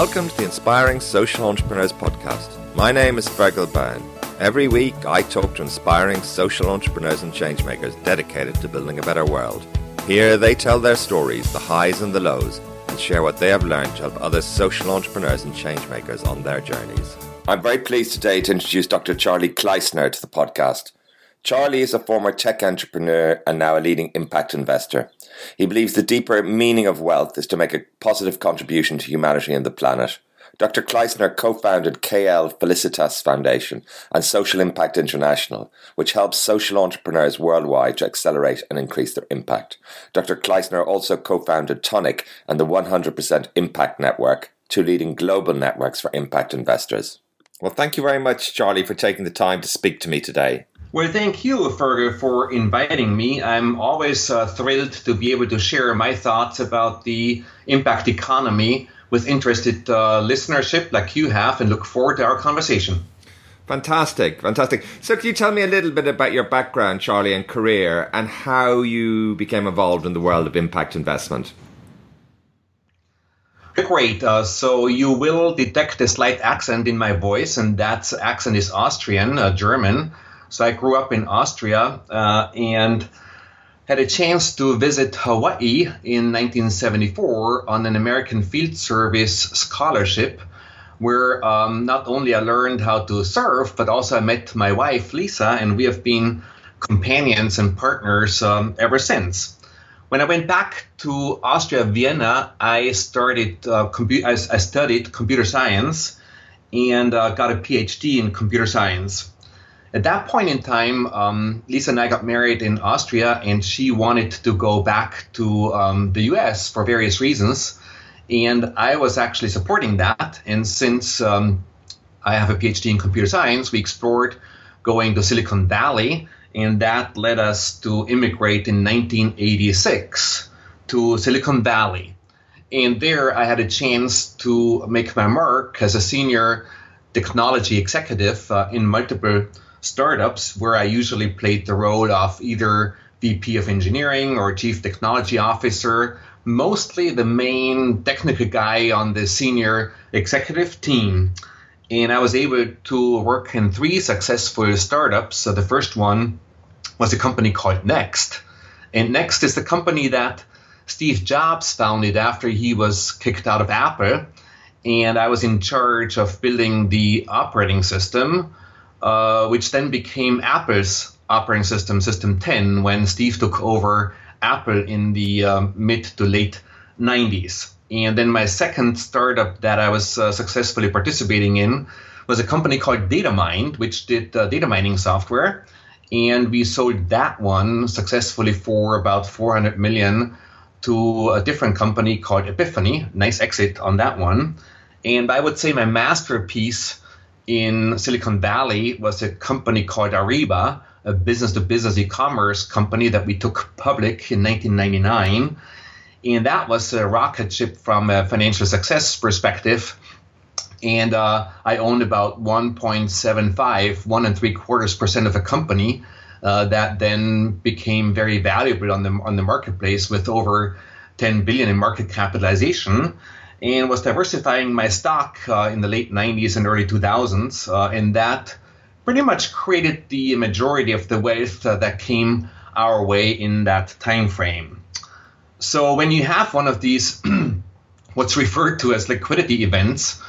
Welcome to the Inspiring Social Entrepreneurs Podcast. My name is Fergal Byrne. Every week, I talk to inspiring social entrepreneurs and changemakers dedicated to building a better world. Here, they tell their stories, the highs and the lows, and share what they have learned to help other social entrepreneurs and changemakers on their journeys. I'm very pleased today to introduce Dr. Charly Kleissner to the podcast. Charly is a former tech entrepreneur and now a leading impact investor. He believes the deeper meaning of wealth is to make a positive contribution to humanity and the planet. Dr. Kleissner co founded KL Felicitas Foundation and Social Impact International, which helps social entrepreneurs worldwide to accelerate and increase their impact. Dr. Kleissner also co founded Toniic and the 100% Impact Network, two leading global networks for impact investors. Well, thank you very much, Charly, for taking the time to speak to me today. Well, thank you, Fergal, for inviting me. I'm always uh, thrilled to be able to share my thoughts about the impact economy with interested uh, listenership like you have and look forward to our conversation. Fantastic, fantastic. So, can you tell me a little bit about your background, Charly, and career, and how you became involved in the world of impact investment? Great. Uh, so you will detect a slight accent in my voice, and that accent is Austrian, uh, German. So I grew up in Austria uh, and had a chance to visit Hawaii in 1974 on an American Field Service scholarship, where um, not only I learned how to surf, but also I met my wife Lisa, and we have been companions and partners um, ever since. When I went back to Austria, Vienna, I started uh, compu- I, I, studied computer science and uh, got a PhD in computer science. At that point in time, um, Lisa and I got married in Austria, and she wanted to go back to um, the US for various reasons. And I was actually supporting that. And since um, I have a PhD in computer science, we explored going to Silicon Valley, and that led us to immigrate in 1986 to Silicon Valley. And there I had a chance to make my mark as a senior technology executive uh, in multiple startups where I usually played the role of either VP of engineering or chief technology officer, mostly the main technical guy on the senior executive team. And I was able to work in three successful startups. So the first one was a company called NeXT. And NeXT is the company that Steve Jobs founded after he was kicked out of Apple. And I was in charge of building the operating system uh, which then became Apple's operating system, System 10, when Steve took over Apple in the um, mid to late 90s. And then my second startup that I was uh, successfully participating in was a company called Datamind, which did uh, data mining software. And we sold that one successfully for about 400 million to a different company called Epiphany. Nice exit on that one. And I would say my masterpiece in Silicon Valley was a company called Ariba, a business to business e commerce company that we took public in 1999. And that was a rocket ship from a financial success perspective. And uh, I owned about 1.75, one and three quarters percent of the company. Uh, that then became very valuable on the on the marketplace with over 10 billion in market capitalization and was diversifying my stock uh, in the late 90s and early 2000s. Uh, and that pretty much created the majority of the wealth uh, that came our way in that time frame. So when you have one of these, what's referred to as liquidity events,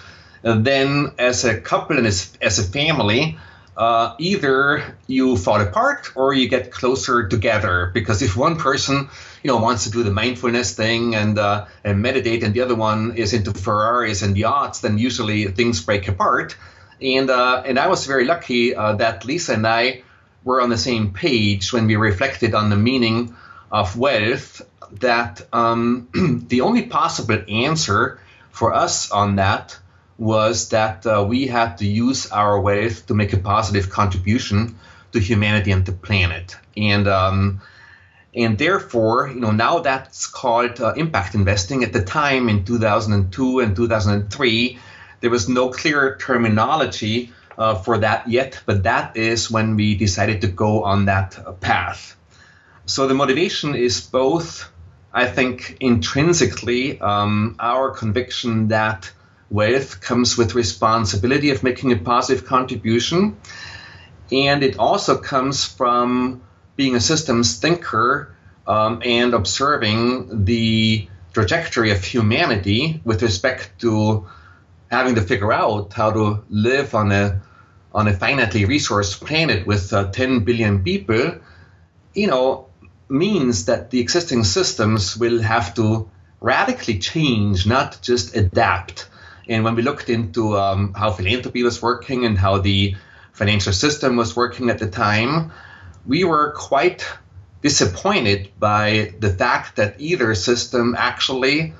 uh, then as a couple and as, as a family, uh, either you fall apart or you get closer together. Because if one person, you know, wants to do the mindfulness thing and uh, and meditate, and the other one is into Ferraris and yachts, then usually things break apart. And uh, and I was very lucky uh, that Lisa and I were on the same page when we reflected on the meaning of wealth. That um, the only possible answer for us on that was that uh, we had to use our wealth to make a positive contribution to humanity and the planet. And um, and therefore, you know, now that's called uh, impact investing. At the time in 2002 and 2003, there was no clear terminology uh, for that yet, but that is when we decided to go on that uh, path. So the motivation is both, I think, intrinsically um, our conviction that wealth comes with responsibility of making a positive contribution. And it also comes from being a systems thinker um, and observing the trajectory of humanity with respect to having to figure out how to live on a on a finitely resource planet with uh, 10 billion people, you know, means that the existing systems will have to radically change, not just adapt. And when we looked into um, how philanthropy was working and how the financial system was working at the time, we were quite disappointed by the fact that either system actually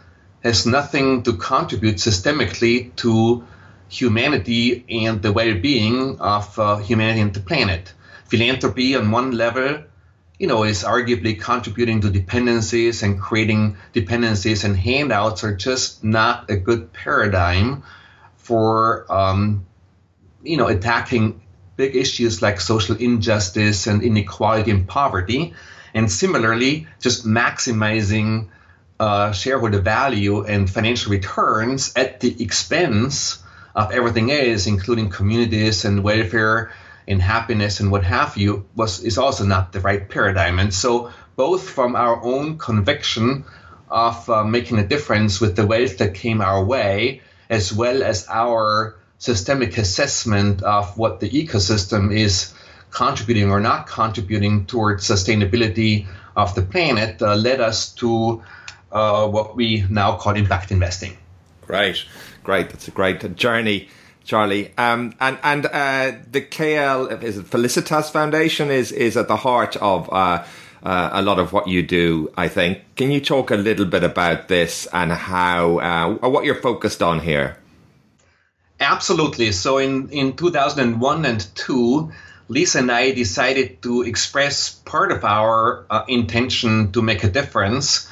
has nothing to contribute systemically to humanity and the well-being of uh, humanity and the planet. Philanthropy, on one level, you know, is arguably contributing to dependencies and creating dependencies and handouts are just not a good paradigm for, um, you know, attacking big issues like social injustice and inequality and poverty. And similarly, just maximizing uh, shareholder value and financial returns at the expense of everything else, including communities and welfare and happiness and what have you, was is also not the right paradigm. And so, both from our own conviction of uh, making a difference with the wealth that came our way, as well as our systemic assessment of what the ecosystem is contributing or not contributing towards sustainability of the planet, uh, led us to uh, what we now call impact investing. Great great. That's a great journey, Charly. Um, and and uh, the KL is it Felicitas Foundation is is at the heart of. Uh, uh, a lot of what you do, I think. Can you talk a little bit about this and how, uh, what you're focused on here? Absolutely. So in, in 2001 and 2, Lisa and I decided to express part of our uh, intention to make a difference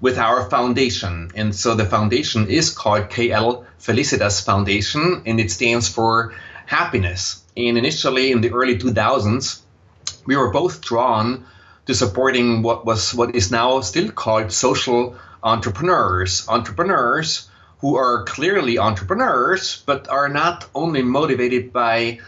with our foundation. And so the foundation is called KL Felicitas Foundation, and it stands for happiness. And initially, in the early 2000s, we were both drawn to supporting what was what is now still called social entrepreneurs. Entrepreneurs who are clearly entrepreneurs, but are not only motivated by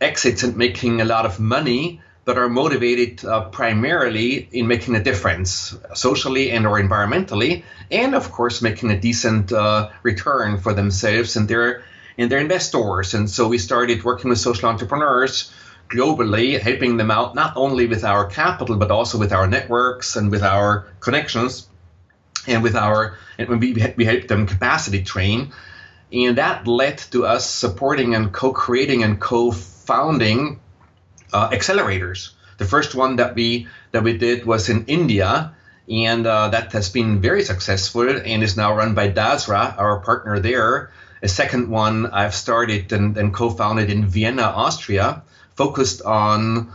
exits and making a lot of money, but are motivated uh, primarily in making a difference socially and or environmentally and of course making a decent uh, return for themselves and their and their investors. And so we started working with social entrepreneurs globally helping them out not only with our capital but also with our networks and with our connections and with our and we, we help them capacity train and that led to us supporting and co-creating and co-founding uh, accelerators. The first one that we that we did was in India, and uh, that has been very successful and is now run by Dasra, our partner there. A second one I've started and, and co-founded in Vienna, Austria, focused on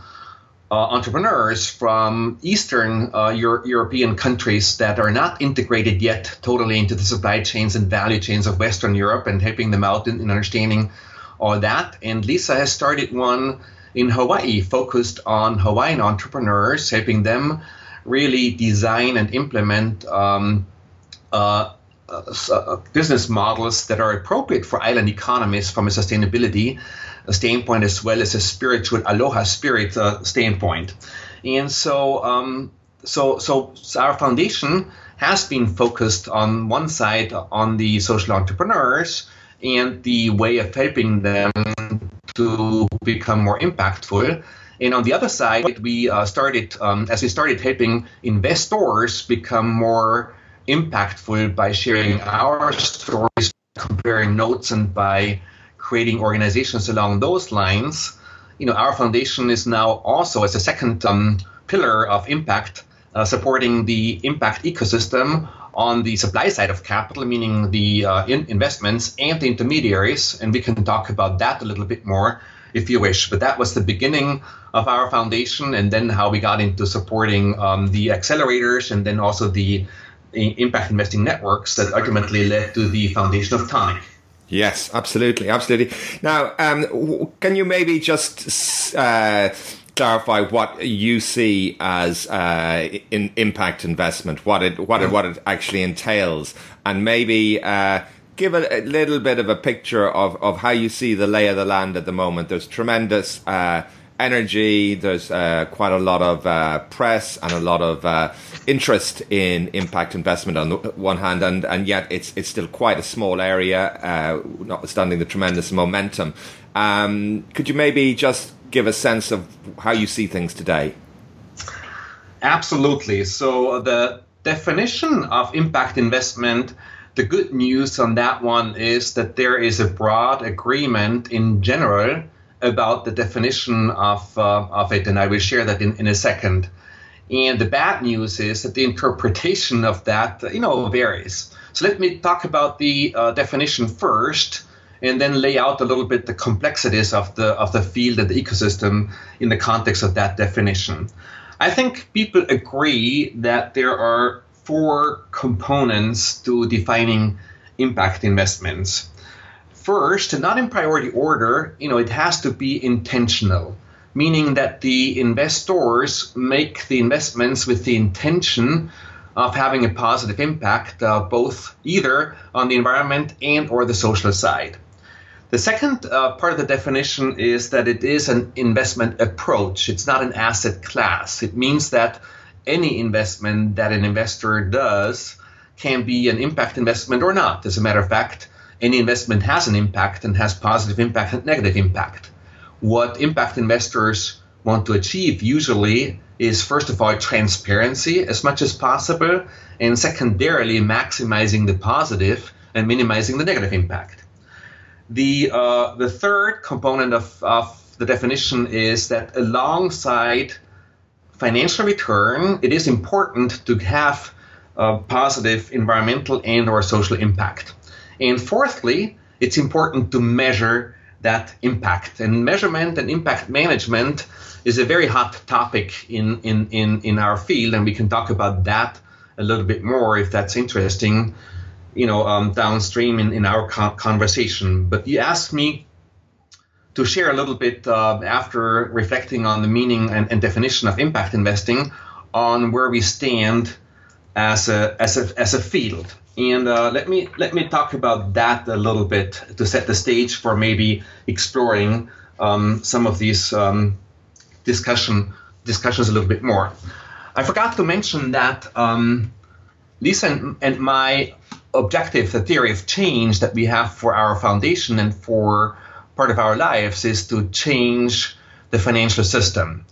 uh, entrepreneurs from Eastern uh, Euro- European countries that are not integrated yet totally into the supply chains and value chains of Western Europe and helping them out in, in understanding all that. And Lisa has started one in Hawaii focused on Hawaiian entrepreneurs, helping them really design and implement um, uh, uh, uh, business models that are appropriate for island economies from a sustainability standpoint as well as a spiritual aloha spirit uh, standpoint. And so, um, so, so our foundation has been focused on one side on the social entrepreneurs and the way of helping them to become more impactful. And on the other side, we uh, started, um, as we started helping investors become more impactful by sharing our stories, comparing notes, and by creating organizations along those lines. You know, our foundation is now also as a second um, pillar of impact, uh, supporting the impact ecosystem on the supply side of capital, meaning the uh, in investments and the intermediaries. And we can talk about that a little bit more if you wish. But that was the beginning of our foundation, and then how we got into supporting um, the accelerators and then also the impact investing networks that ultimately led to the foundation of Toniic. Yes, absolutely, absolutely. Now, um, can you maybe just uh, clarify what you see as uh, in impact investment, what it what it what it actually entails, and maybe uh, give a, a, little bit of a picture of, of how you see the lay of the land at the moment. There's tremendous uh, energy. There's uh, quite a lot of uh, press and a lot of uh, interest in impact investment on the one hand, and, and yet it's it's still quite a small area, uh, notwithstanding the tremendous momentum. Um, could you maybe just give a sense of how you see things today? Absolutely. So the definition of impact investment. The good news on that one is that there is a broad agreement in general about the definition of, uh, of it, and I will share that in, in a second. And the bad news is that the interpretation of that, you know, varies. So let me talk about the uh, definition first, and then lay out a little bit the complexities of the of the field and the ecosystem in the context of that definition. I think people agree that there are four components to defining impact investments first, not in priority order, you know, it has to be intentional, meaning that the investors make the investments with the intention of having a positive impact, uh, both either on the environment and or the social side. The second uh, part of the definition is that it is an investment approach. It's not an asset class. It means that any investment that an investor does can be an impact investment or not. As a matter of fact, any investment has an impact and has positive impact and negative impact. What impact investors want to achieve usually is first of all transparency as much as possible, and secondarily maximizing the positive and minimizing the negative impact. The uh, the third component of, of the definition is that alongside financial return, it is important to have a positive environmental and or social impact. And fourthly, it's important to measure that impact. And measurement and impact management is a very hot topic in, in, in, in our field, and we can talk about that a little bit more if that's interesting, you know, um, downstream in, in our conversation. But you asked me to share a little bit uh, after reflecting on the meaning and, and, definition of impact investing on where we stand as a, as a, as a field. And uh, let me let me talk about that a little bit to set the stage for maybe exploring um, some of these um, discussion discussions a little bit more. I forgot to mention that um, Lisa and, and my objective, the theory of change that we have for our foundation and for part of our lives, is to change the financial system,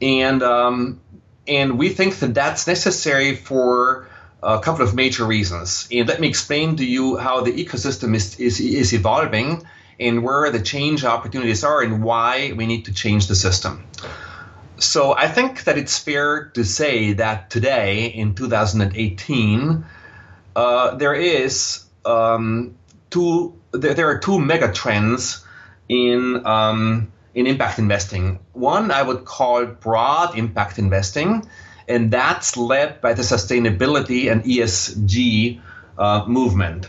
and um, and we think that that's necessary for a couple of major reasons. And let me explain to you how the ecosystem is, is, is evolving and where the change opportunities are and why we need to change the system. So I think that it's fair to say that today, in 2018, uh, there is um, two. There, there, are two mega trends in um, in impact investing. One I would call broad impact investing, and that's led by the sustainability and ESG uh, movement.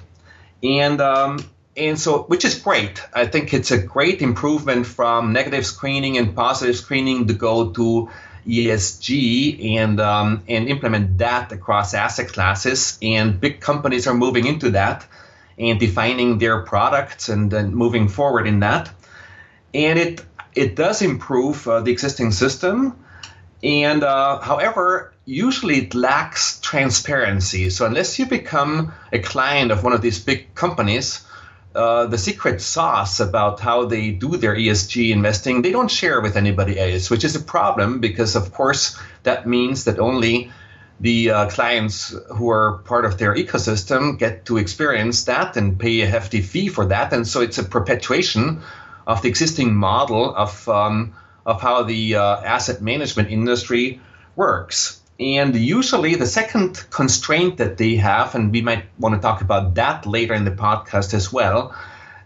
And um, and so, which is great. I think it's a great improvement from negative screening and positive screening to go to ESG and um, and implement that across asset classes. And big companies are moving into that and defining their products and then moving forward in that. And it it does improve uh, the existing system and uh, however, usually it lacks transparency. So unless you become a client of one of these big companies, uh, the secret sauce about how they do their ESG investing, they don't share with anybody else, which is a problem because, of course, that means that only the uh, clients who are part of their ecosystem get to experience that and pay a hefty fee for that. And so it's a perpetuation of the existing model of um, of how the uh, asset management industry works. And usually, the second constraint that they have, and we might want to talk about that later in the podcast as well,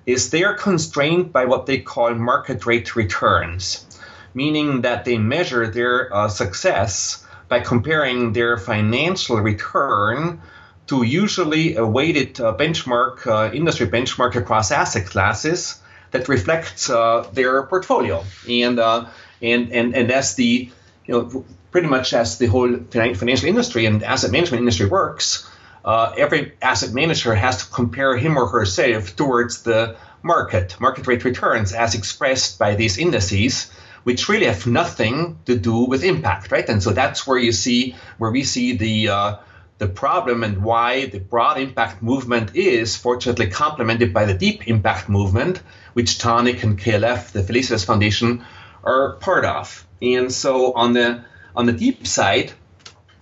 is they are constrained by what they call market rate returns, meaning that they measure their uh, success by comparing their financial return to usually a weighted uh, benchmark, uh, industry benchmark across asset classes that reflects uh, their portfolio. And, uh, and, and, and that's the, you know, pretty much as the whole financial industry and asset management industry works, uh, every asset manager has to compare him or herself towards the market, market rate returns as expressed by these indices, which really have nothing to do with impact, right? And so that's where you see where we see the uh, the problem and why the broad impact movement is fortunately complemented by the deep impact movement, which Toniic and KLF, the Felicitas Foundation, are part of. And so on the on the deep side,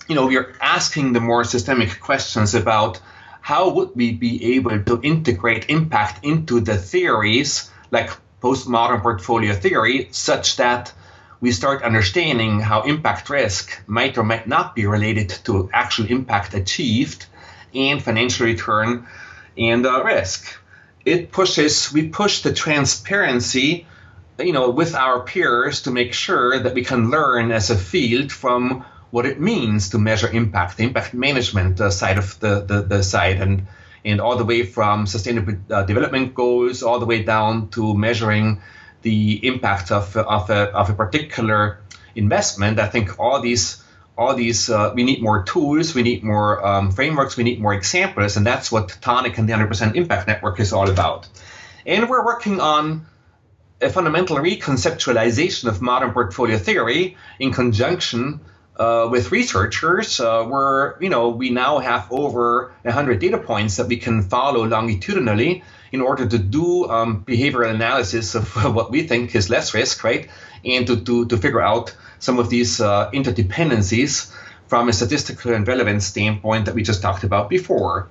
you know, we are asking the more systemic questions about how would we be able to integrate impact into the theories like postmodern portfolio theory such that we start understanding how impact risk might or might not be related to actual impact achieved and financial return and uh, risk. It pushes, we push the transparency, you know, with our peers to make sure that we can learn as a field from what it means to measure impact, the impact management uh, side of the, the, the side, and and all the way from sustainable uh, development goals all the way down to measuring the impact of, of, a, of a particular investment. I think all these all these uh, we need more tools, we need more um, frameworks, we need more examples, and that's what Toniic and the 100% Impact Network is all about. And we're working on a fundamental reconceptualization of modern portfolio theory in conjunction uh, with researchers uh, where you know we now have over 100 data points that we can follow longitudinally in order to do um, behavioral analysis of what we think is less risk right and to, to, to figure out some of these uh, interdependencies from a statistical and relevance standpoint that we just talked about before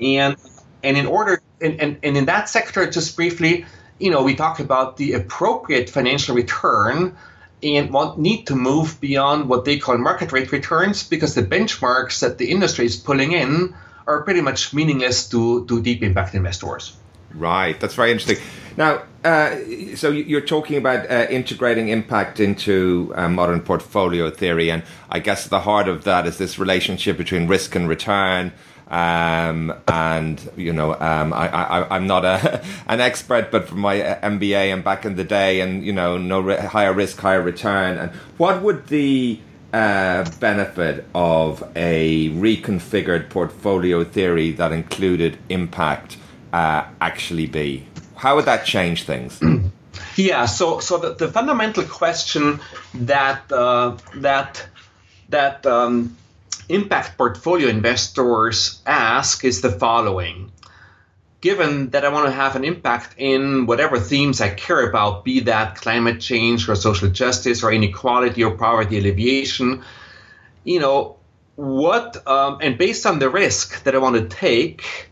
and and in order and, and, and in that sector just briefly you know we talk about the appropriate financial return and want, need to move beyond what they call market rate returns because the benchmarks that the industry is pulling in are pretty much meaningless to, to deep impact investors. Right, that's very interesting. Now, uh, so you're talking about uh, integrating impact into uh, modern portfolio theory, and I guess the heart of that is this relationship between risk and return. Um, and you know, um, I, I'm not a, an expert, but from my MBA and back in the day, and you know, no higher risk, higher return. And what would the uh, benefit of a reconfigured portfolio theory that included impact uh, actually be? How would that change things? yeah. So, so the, the fundamental question that uh, that that um, impact portfolio investors ask is the following. Given that I want to have an impact in whatever themes I care about, be that climate change or social justice or inequality or poverty alleviation, you know, what, um, and based on the risk that I want to take,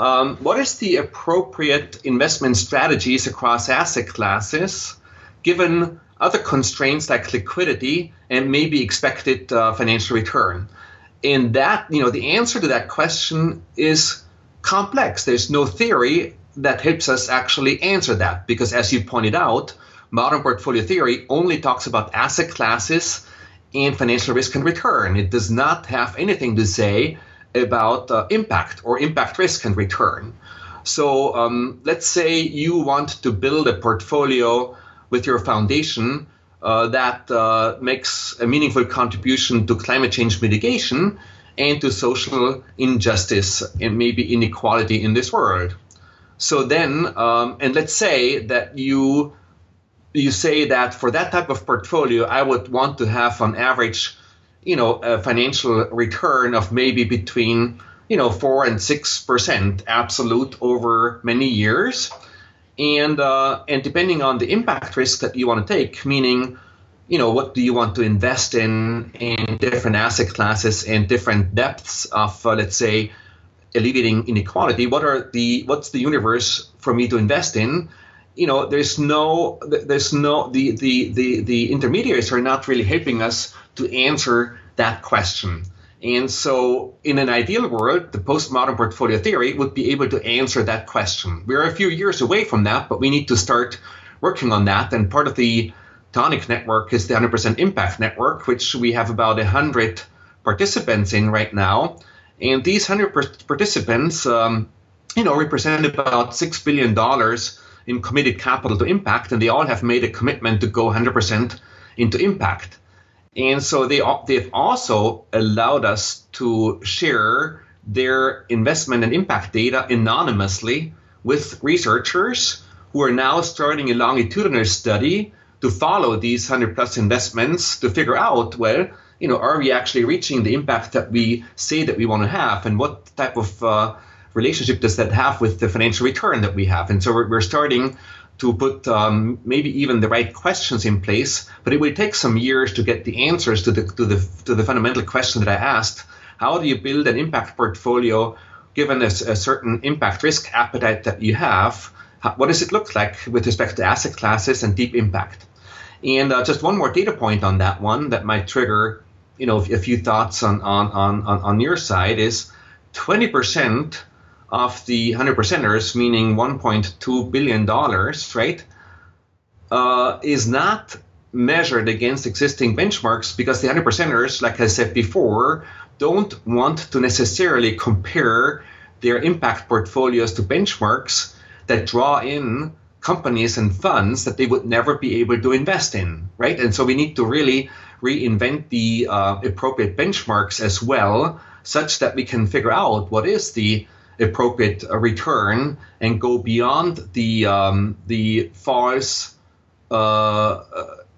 um, what is the appropriate investment strategies across asset classes given other constraints like liquidity and maybe expected uh, financial return? and that you know the answer to that question is complex there's no theory that helps us actually answer that because as you pointed out modern portfolio theory only talks about asset classes and financial risk and return it does not have anything to say about uh, impact or impact risk and return so um, let's say you want to build a portfolio with your foundation uh, that uh, makes a meaningful contribution to climate change mitigation and to social injustice and maybe inequality in this world. So then, um, and let's say that you you say that for that type of portfolio, I would want to have on average, you know, a financial return of maybe between you know four and six percent absolute over many years. And uh, and depending on the impact risk that you want to take, meaning you know what do you want to invest in in different asset classes and different depths of uh, let's say alleviating inequality what are the what's the universe for me to invest in? You know there's no there's no the the the, the intermediaries are not really helping us to answer that question and so, in an ideal world, the postmodern portfolio theory would be able to answer that question. We're a few years away from that, but we need to start working on that. And part of the Toniic network is the 100% Impact Network, which we have about 100 participants in right now. And these 100 participants, um, you know, represent about $6 billion in committed capital to impact, and they all have made a commitment to go 100% into impact. And so they they've also allowed us to share their investment and impact data anonymously with researchers who are now starting a longitudinal study to follow these 100 plus investments to figure out, well, you know, are we actually reaching the impact that we say that we want to have, and what type of uh, relationship does that have with the financial return that we have? And so we're, we're starting to put um, maybe even the right questions in place, but it will take some years to get the answers to the to the to the fundamental question that I asked. How do you build an impact portfolio given a, a certain impact risk appetite that you have? How, what does it look like with respect to asset classes and deep impact? And uh, just one more data point on that one that might trigger you know, a few thoughts on, on, on, on your side is 20% of the 100 percenters, meaning 1.2 billion dollars, right, uh, is not measured against existing benchmarks because the 100 percenters, like I said before, don't want to necessarily compare their impact portfolios to benchmarks that draw in companies and funds that they would never be able to invest in, right? And so we need to really reinvent the uh, appropriate benchmarks as well, such that we can figure out what is the appropriate uh, return and go beyond the um, the false uh,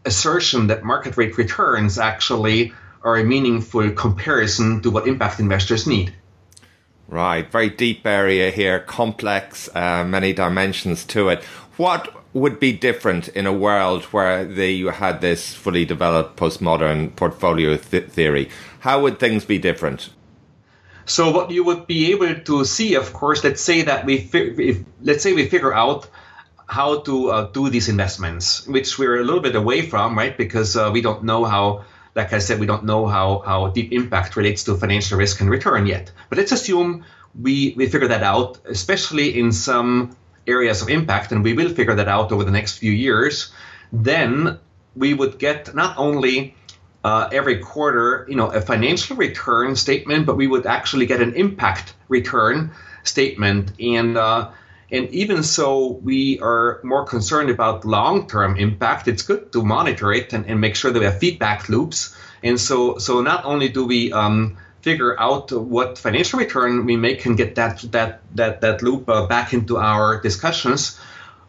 assertion that market rate returns actually are a meaningful comparison to what impact investors need. Right, very deep area here, complex, uh, many dimensions to it. What would be different in a world where they, you had this fully developed postmodern portfolio th- theory? How would things be different? So what you would be able to see, of course, let's say that we, if, let's say we figure out how to uh, do these investments, which we're a little bit away from, right? Because uh, we don't know how, like I said, we don't know how how deep impact relates to financial risk and return yet. But let's assume we we figure that out, especially in some areas of impact, and we will figure that out over the next few years, then we would get not only uh, every quarter, you know, a financial return statement, but we would actually get an impact return statement. And uh, and even so, we are more concerned about long-term impact. It's good to monitor it and, and make sure that we have feedback loops. And so, so not only do we um, figure out what financial return we make and get that that that that loop uh, back into our discussions.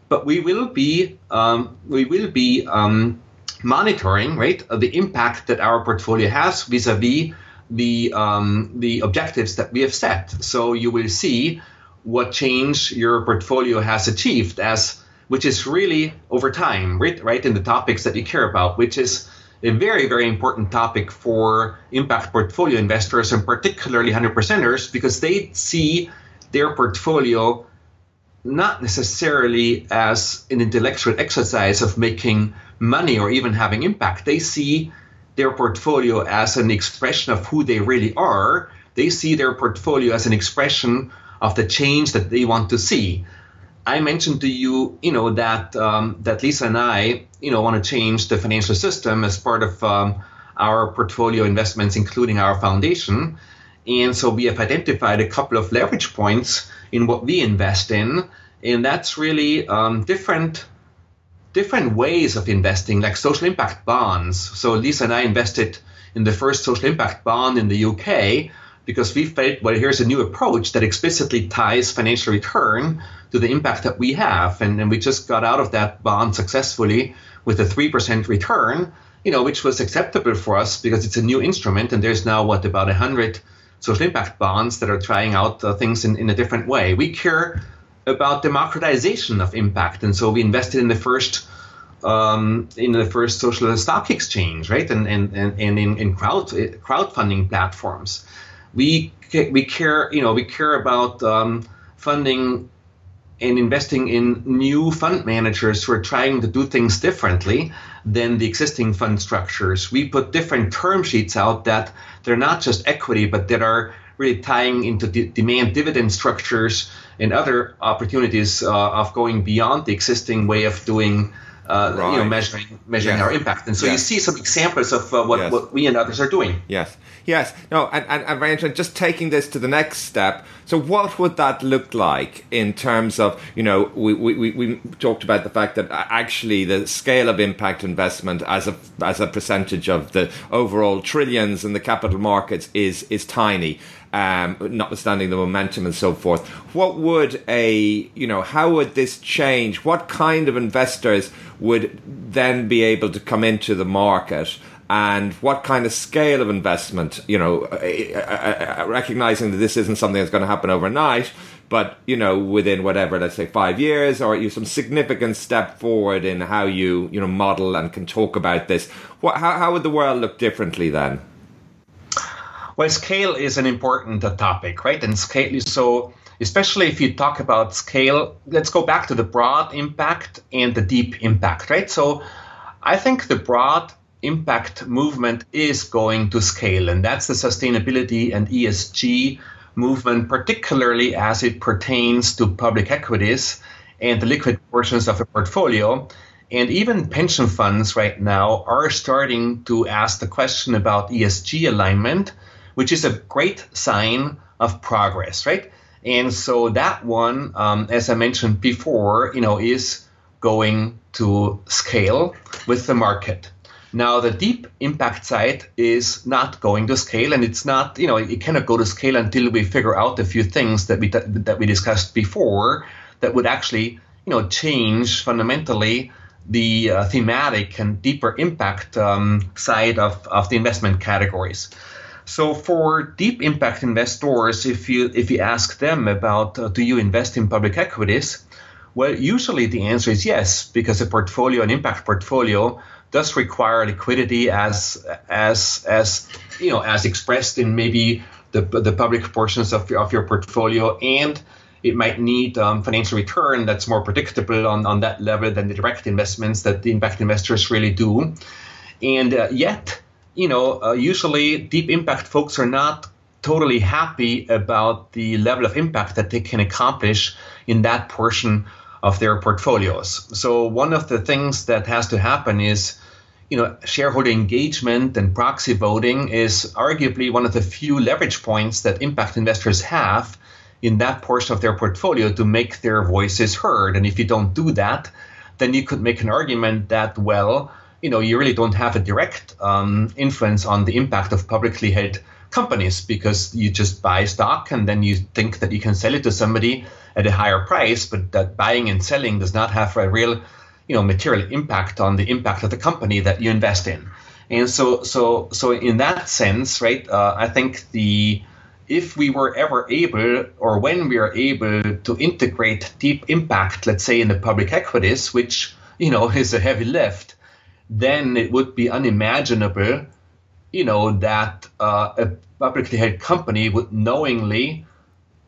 But we will be um, we will be um, monitoring right the impact that our portfolio has vis-a-vis the um, the objectives that we have set. So you will see what change your portfolio has achieved as which is really over time, right, right in the topics that you care about, which is a very, very important topic for impact portfolio investors and particularly 100 percenters because they see their portfolio not necessarily as an intellectual exercise of making money or even having impact. They see their portfolio as an expression of who they really are. They see their portfolio as an expression of the change that they want to see. I mentioned to you, you know, that um, that Lisa and I, you know, want to change the financial system as part of um, our portfolio investments, including our foundation. And so we have identified a couple of leverage points in what we invest in, and that's really um, different different ways of investing, like social impact bonds. So Lisa and I invested in the first social impact bond in the UK because we felt, well, here's a new approach that explicitly ties financial return to the impact that we have. And, and we just got out of that bond successfully with a 3% return, you know, which was acceptable for us because it's a new instrument. And there's now, what, about 100 social impact bonds that are trying out uh, things in, in a different way. We care about democratization of impact. And so we invested in the first um, in the first social stock exchange, right? And and, and, and in, in crowd crowdfunding platforms. We we care, you know, we care about um, funding and investing in new fund managers who are trying to do things differently than the existing fund structures. We put different term sheets out that they're not just equity, but that are really tying into de- demand dividend structures and other opportunities uh, of going beyond the existing way of doing uh, right. you know, measuring measuring yes. our impact. And so yes. you see some examples of uh, what, yes. what we and others are doing. Yes, yes. No, and, and, and very interesting. Just taking this to the next step. So what would that look like in terms of, you know, we, we, we talked about the fact that actually the scale of impact investment as a, as a percentage of the overall trillions in the capital markets is, is tiny. Um, notwithstanding the momentum and so forth. What would a, you know, how would this change? What kind of investors would then be able to come into the market? and what kind of scale of investment, you know, uh, uh, uh, recognizing that this isn't something that's going to happen overnight, but, you know, within whatever, let's say five years, or you some significant step forward in how you, you know, model and can talk about this. What, how, how would the world look differently then? Well, scale is an important topic, right? And scale is so, especially if you talk about scale, let's go back to the broad impact and the deep impact, right? So I think the broad impact movement is going to scale, and that's the sustainability and ESG movement, particularly as it pertains to public equities and the liquid portions of a portfolio. And even pension funds right now are starting to ask the question about ESG alignment, which is a great sign of progress, right? And so that one, um, as I mentioned before, you know, is going to scale with the market. Now, the deep impact side is not going to scale, and it's not, you know, it cannot go to scale until we figure out a few things that we that we discussed before that would actually, you know, change fundamentally the uh, thematic and deeper impact um, side of, of the investment categories. So for deep impact investors, if you if you ask them about uh, do you invest in public equities, well, usually the answer is yes, because a portfolio, an impact portfolio, does require liquidity as as as you know as expressed in maybe the the public portions of your, of your portfolio and it might need um, financial return that's more predictable on, on that level than the direct investments that the impact investors really do. And uh, yet, you know, uh, usually deep impact folks are not totally happy about the level of impact that they can accomplish in that portion of their portfolios. So one of the things that has to happen is you know, shareholder engagement and proxy voting is arguably one of the few leverage points that impact investors have in that portion of their portfolio to make their voices heard. And if you don't do that, then you could make an argument that, well, you know, you really don't have a direct um, influence on the impact of publicly held companies because you just buy stock and then you think that you can sell it to somebody at a higher price, but that buying and selling does not have a real you know material impact on the impact of the company that you invest in. And so so so in that sense right uh, i think the if we were ever able or when we are able to integrate deep impact let's say in the public equities which you know is a heavy lift then it would be unimaginable you know that uh, a publicly held company would knowingly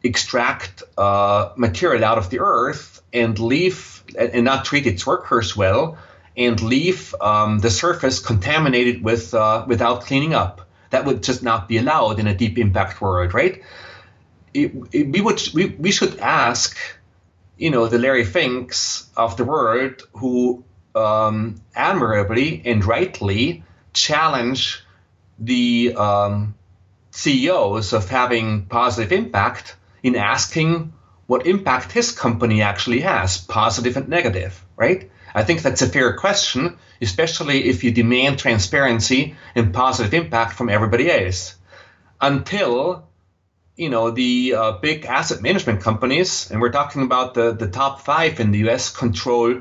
extract uh, material out of the earth and leave and not treat its workers well and leave um, the surface contaminated with uh, without cleaning up. That would just not be allowed in a deep impact world, right? It, it, we would we, we should ask, you know, the Larry Finks of the world who um, admirably and rightly challenge the um, CEOs of having positive impact in asking what impact his company actually has, positive and negative, right? I think that's a fair question, especially if you demand transparency and positive impact from everybody else. Until, you know, the uh, big asset management companies, and we're talking about the, the top five in the US, control,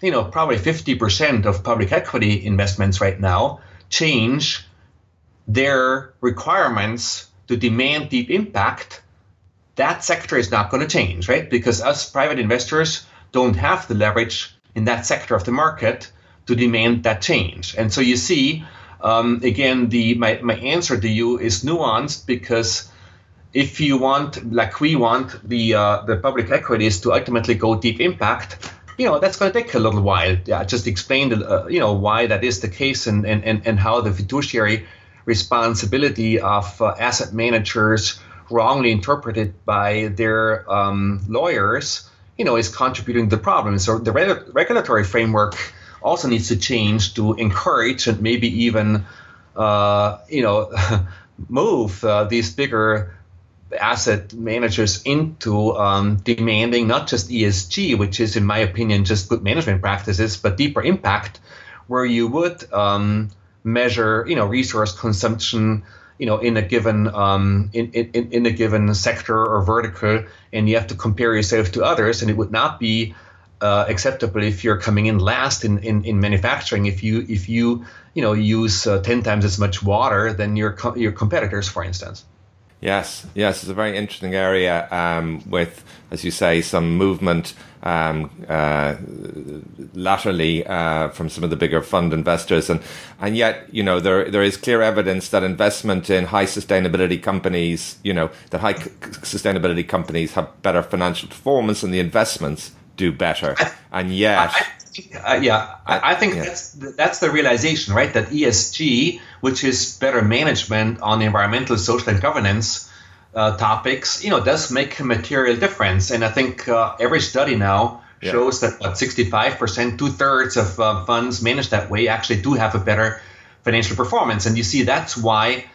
you know, probably 50% of public equity investments right now, change their requirements to demand deep impact that sector is not going to change, right? Because us private investors don't have the leverage in that sector of the market to demand that change. And so you see, um, again, the my, my answer to you is nuanced because if you want, like we want, the uh, the public equities to ultimately go deep impact, you know that's going to take a little while. Yeah, just explain, uh, you know, why that is the case and and and, and how the fiduciary responsibility of uh, asset managers wrongly interpreted by their um, lawyers, you know, is contributing to the problem. So the re- regulatory framework also needs to change to encourage and maybe even, uh, you know, move uh, these bigger asset managers into um, demanding not just ESG, which is, in my opinion, just good management practices, but deeper impact, where you would um, measure, you know, resource consumption you know in a given um, in, in, in a given sector or vertical and you have to compare yourself to others and it would not be uh, acceptable if you're coming in last in, in, in manufacturing. If you if you you know use uh, 10 times as much water than your co- your competitors for instance Yes, yes, it's a very interesting area um, with, as you say, some movement um, uh, laterally uh, from some of the bigger fund investors, and and yet you know there there is clear evidence that investment in high sustainability companies, you know, that high sustainability companies have better financial performance, and the investments do better, and yet. Uh, yeah, I, I think yeah. that's that's the realization, right? That ESG, which is better management on environmental, social, and governance uh, topics, you know, does make a material difference. And I think uh, every study now yeah. shows that what 65%, two thirds of uh, funds managed that way actually do have a better financial performance. And you see that's why.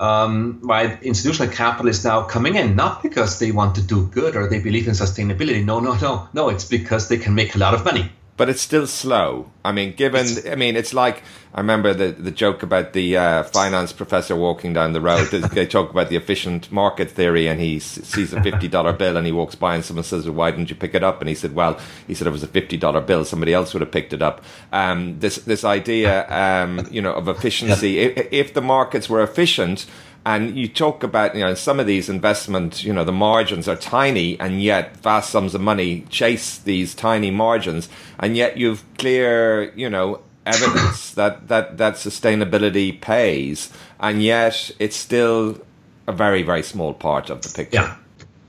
Um, why institutional capital is now coming in, not because they want to do good or they believe in sustainability. No, no, no, no. It's because they can make a lot of money but it's still slow. I mean, given, I mean, it's like I remember the the joke about the uh, finance professor walking down the road. they talk about the efficient market theory, and he sees a fifty dollar bill, and he walks by, and someone says, well, "Why didn't you pick it up?" And he said, "Well, he said it was a fifty dollar bill. Somebody else would have picked it up." Um, this this idea, um, you know, of efficiency. If, if the markets were efficient and you talk about, you know, some of these investments, you know, the margins are tiny and yet vast sums of money chase these tiny margins. And yet you've clear, you know, evidence that, that, that sustainability pays. And yet it's still a very, very small part of the picture. Yeah.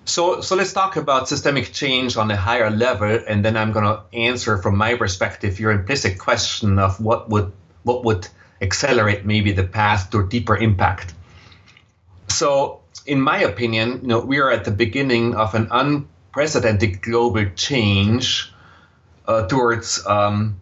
So, so let's talk about systemic change on a higher level, and then I'm going to answer from my perspective your implicit question of what would what would accelerate maybe the path to deeper impact. So, in my opinion, you know, we are at the beginning of an unprecedented global change uh, towards um,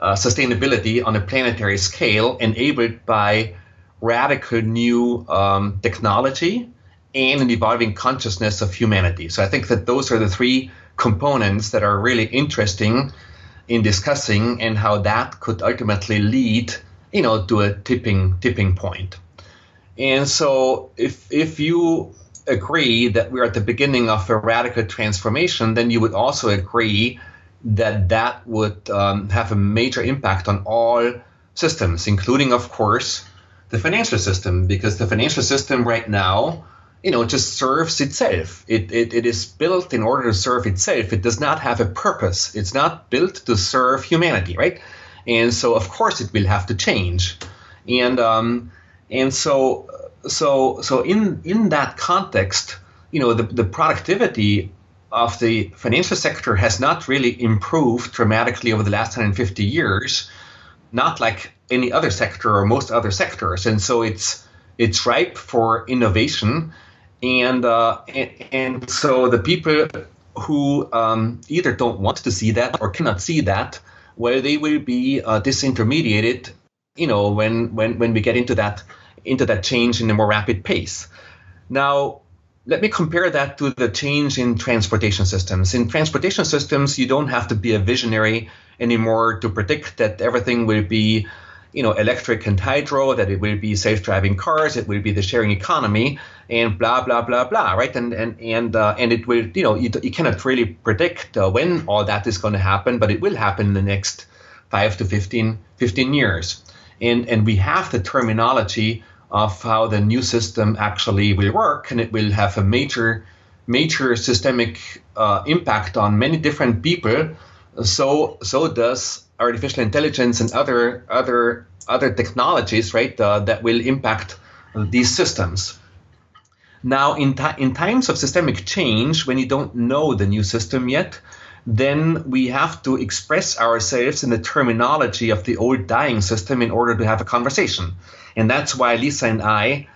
uh, sustainability on a planetary scale, enabled by radical new um, technology and an evolving consciousness of humanity. So I think that those are the three components that are really interesting in discussing and how that could ultimately lead, you know, to a tipping tipping point. And so if if you agree that we're at the beginning of a radical transformation, then you would also agree that that would um, have a major impact on all systems, including, of course, the financial system, because the financial system right now, you know, just serves itself. It, it, it is built in order to serve itself. It does not have a purpose. It's not built to serve humanity, right? And so, of course, it will have to change. And um, and so so so in in that context, you know, the, the productivity of the financial sector has not really improved dramatically over the last 150 years, not like any other sector or most other sectors. And so it's it's ripe for innovation, and uh, and, and, so the people who um, either don't want to see that or cannot see that, well, they will be uh, disintermediated. You know, when when when we get into that into that change in a more rapid pace. Now, let me compare that to the change in transportation systems. In transportation systems, you don't have to be a visionary anymore to predict that everything will be, you know, electric and hydro, that it will be self-driving cars, it will be the sharing economy, and blah blah blah blah, right? And and and uh, and it will, you know, you, you cannot really predict uh, when all that is going to happen, but it will happen in the next five to 15, 15 years. And and we have the terminology of how the new system actually will work, and it will have a major, major systemic uh, impact on many different people. So, so does artificial intelligence and other other other technologies, right? Uh, that will impact these systems. Now, in, in times of systemic change, when you don't know the new system yet, then we have to express ourselves in the terminology of the old dying system in order to have a conversation. And that's why Lisa and I,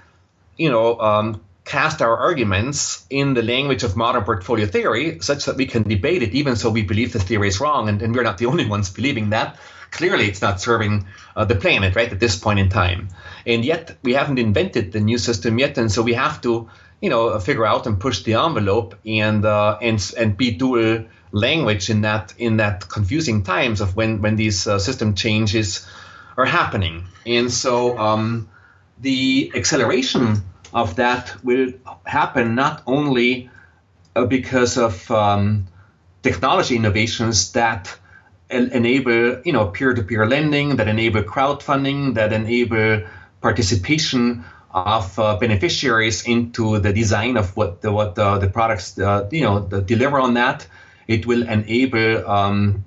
you know, um, cast our arguments in the language of modern portfolio theory such that we can debate it, even so we believe the theory is wrong. And, and we're not the only ones believing that. Clearly, it's not serving uh, the planet, right, at this point in time. And yet, we haven't invented the new system yet. And so we have to, you know, figure out and push the envelope and, uh, and, and be dual language in that in that confusing times of when when these uh, system changes are happening. And so, um, the acceleration of that will happen not only uh, because of um, technology innovations that enable you know peer-to-peer lending that enable crowdfunding that enable participation of uh, beneficiaries into the design of what the, what the, the products uh, you know deliver on that it will enable um,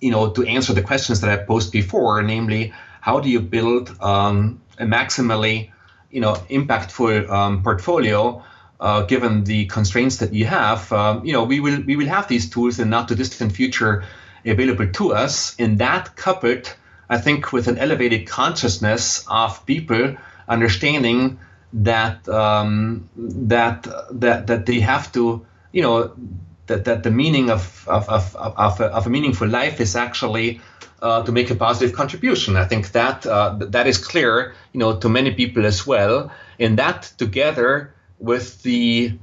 you know to answer the questions that i posed before namely how do you build um, a maximally you know impactful um, portfolio uh, given the constraints that you have, um, you know, we will we will have these tools in not too distant future available to us. And that coupled, I think, with an elevated consciousness of people understanding that um, that that that they have to, you know, that, that the meaning of of, of, of, a, of a meaningful life is actually uh, to make a positive contribution. I think that uh, that is clear, you know, to many people as well. And that together with the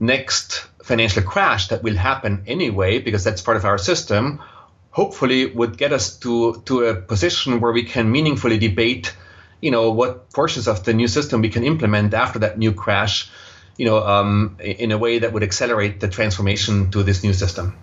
next financial crash that will happen anyway, because that's part of our system, hopefully would get us to, to a position where we can meaningfully debate, you know, what portions of the new system we can implement after that new crash, you know, um, in a way that would accelerate the transformation to this new system.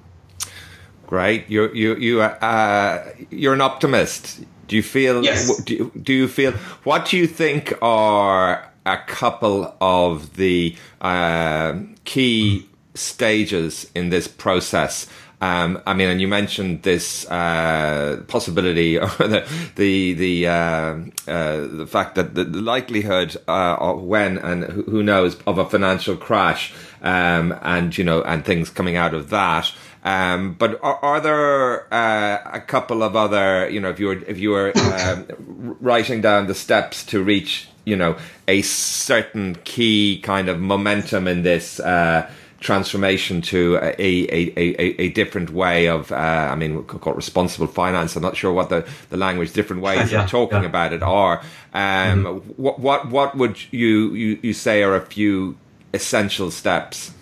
Great, you you you uh, you're an optimist. Do you feel? Yes. Do you, do you feel? What do you think are a couple of the uh, key stages in this process. Um, I mean, and you mentioned this uh, possibility, or the the the uh, uh, the fact that the, likelihood uh, of when and who knows of a financial crash, um, and you know, and things coming out of that. Um, but are, are there uh, a couple of other, you know, if you were if you were um, writing down the steps to reach you know a certain key kind of momentum in this uh, transformation to a, a, a, a, different way of, uh, I mean, we could call it responsible finance. I'm not sure what the, the language, different ways yeah, of talking yeah. about it are. Um, mm-hmm. what, what, what would you, you, you say are a few essential steps?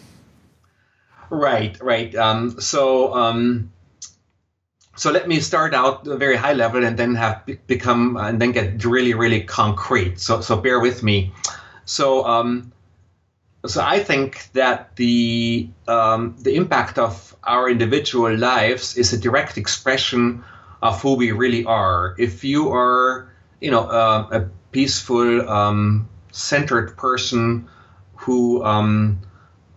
Right, right. Um, so, um, so let me start out very high level and then have become and then get really really concrete so so bear with me so um, so i think that the um, the impact of our individual lives is a direct expression of who we really are. If you are you know uh, a peaceful um, centered person who um,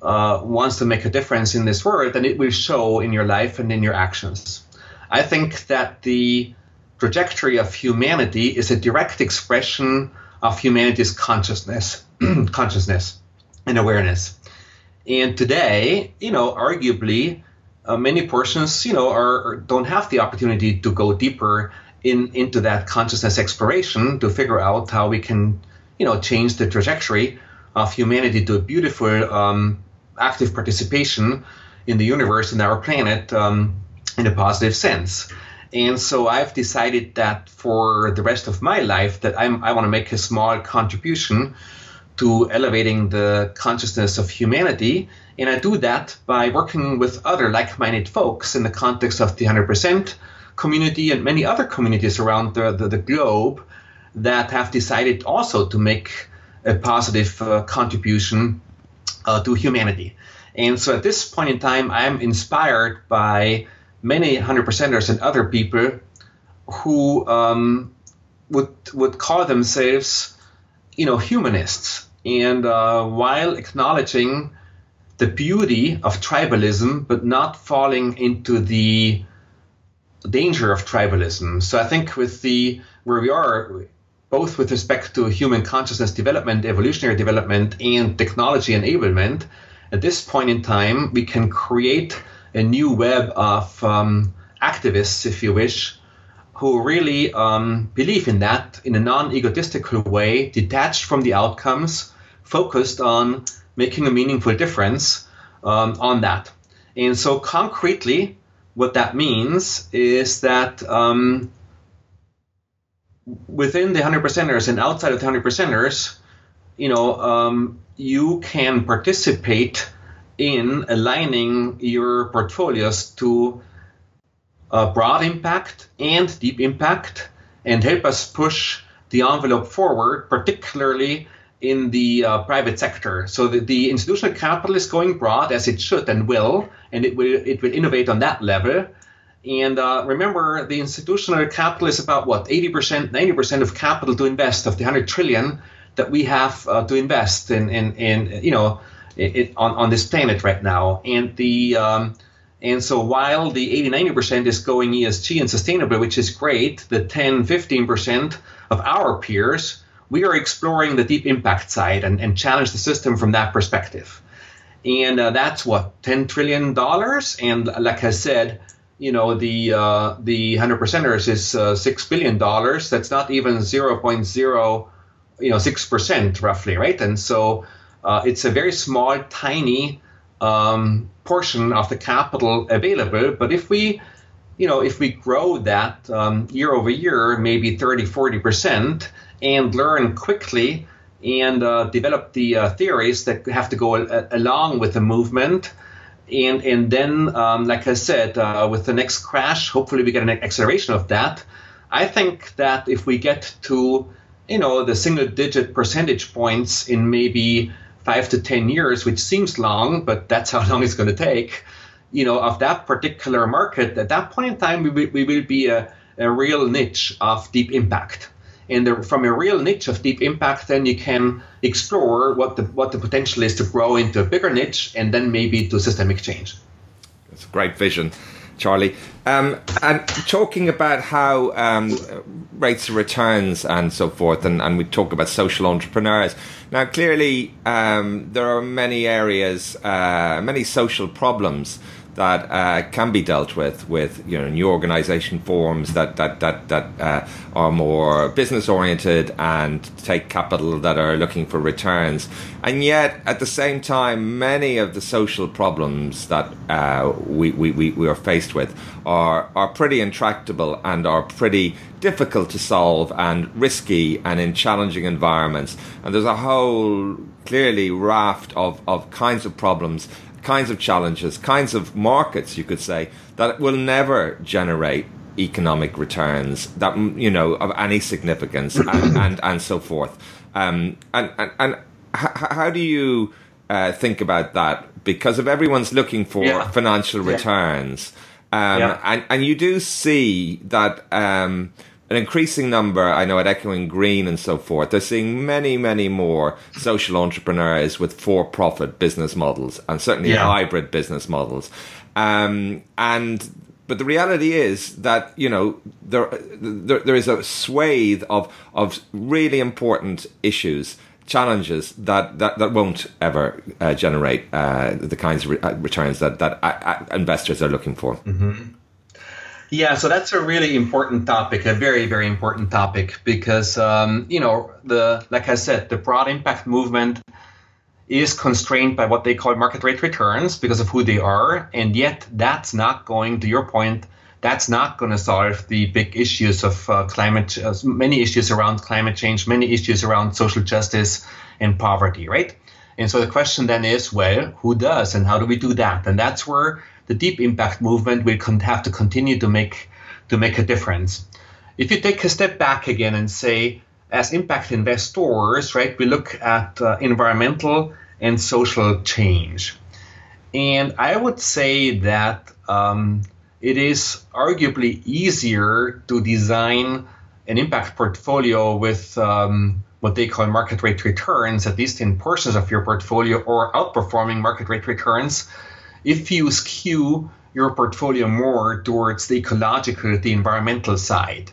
uh, wants to make a difference in this world then it will show in your life and in your actions. I think that the trajectory of humanity is a direct expression of humanity's consciousness, consciousness and awareness. And today, you know, arguably, uh, many portions, you know, are don't have the opportunity to go deeper in into that consciousness exploration to figure out how we can, you know, change the trajectory of humanity to a beautiful, um, active participation in the universe and our planet. Um, in a positive sense. And so I've decided that for the rest of my life that I'm, I want to make a small contribution to elevating the consciousness of humanity. And I do that by working with other like-minded folks in the context of the 100% community and many other communities around the, the, the globe that have decided also to make a positive uh, contribution uh, to humanity. And so at this point in time, I'm inspired by many hundred percenters and other people who um, would would call themselves, you know, humanists, and uh, while acknowledging the beauty of tribalism, but not falling into the danger of tribalism. So I think with the where we are, both with respect to human consciousness development, evolutionary development, and technology enablement, at this point in time, we can create a new web of um, activists, if you wish, who really um, believe in that in a non egotistical way, detached from the outcomes, focused on making a meaningful difference um, on that. And so, concretely, what that means is that um, within the 100 percenters and outside of the 100 percenters, you know, um, you can participate in aligning your portfolios to broad impact and deep impact and help us push the envelope forward, particularly in the uh, private sector. So the, the, institutional capital is going broad as it should and will, and it will it will innovate on that level. And uh, remember, the institutional capital is about what 80%, 90% of capital to invest of the 100 trillion that we have uh, to invest in, in, in you know, it, on, on this planet right now. And the um, and so while the 80 90% is going ESG and sustainable, which is great, the 10 15% of our peers, we are exploring the deep impact side and, and challenge the system from that perspective. And uh, that's what, $10 trillion? And like I said, you know, the uh, the 100 percenters is uh, $6 billion. That's not even 0.0, you know, 6% roughly, right? And so uh, it's a very small, tiny um, portion of the capital available. But if we, you know, if we grow that um, year over year, maybe 30, 40 percent, and learn quickly and uh, develop the uh, theories that have to go a- along with the movement. And, and then, um, like I said, uh, with the next crash, hopefully we get an acceleration of that. I think that if we get to, you know, the single digit percentage points in maybe five to 10 years, which seems long, but that's how long it's going to take, you know, of that particular market, at that point in time, we will, we will be a, a real niche of deep impact. And the, from a real niche of deep impact, then you can explore what the, what the potential is to grow into a bigger niche and then maybe to systemic change. That's a great vision. Charly. Um, and talking about how um, rates of returns and so forth, and, and we talk about social entrepreneurs. Now, clearly, um, there are many areas, uh, many social problems that uh, can be dealt with with you know new organization forms that that that that uh, are more business oriented and take capital that are looking for returns. And yet at the same time many of the social problems that uh, we, we, we are faced with are are pretty intractable and are pretty difficult to solve and risky and in challenging environments and there's a whole clearly raft of, of kinds of problems kinds of challenges, kinds of markets, you could say, that will never generate economic returns that you know of any significance and, and, and so forth. Um, and and, and h- how do you uh, think about that? Because if everyone's looking for yeah. financial returns, yeah. Um, yeah. and and you do see that. Um, an increasing number, I know at Echoing Green and so forth, they're seeing many, many more social entrepreneurs with for profit business models and certainly yeah. hybrid business models. Um, and but the reality is that you know there, there, there is a swathe of of really important issues challenges that, that, that won't ever uh, generate uh, the kinds of re- uh, returns that, that uh, uh, investors are looking for. Mm-hmm. Yeah, so that's a really important topic, a very, very important topic, because um, you know the like I said, the broad impact movement is constrained by what they call market rate returns because of who they are, and yet that's not going. To your point, that's not going to solve the big issues of uh, climate, uh, many issues around climate change, many issues around social justice and poverty, right? And so the question then is, well, who does, and how do we do that? And that's where the deep impact movement will have to continue to make to make a difference. If you take a step back again and say, as impact investors, right, we look at uh, environmental and social change, and I would say that um, it is arguably easier to design an impact portfolio with um, what they call market rate returns, at least in portions of your portfolio, or outperforming market rate returns if you skew your portfolio more towards the ecological, the environmental side.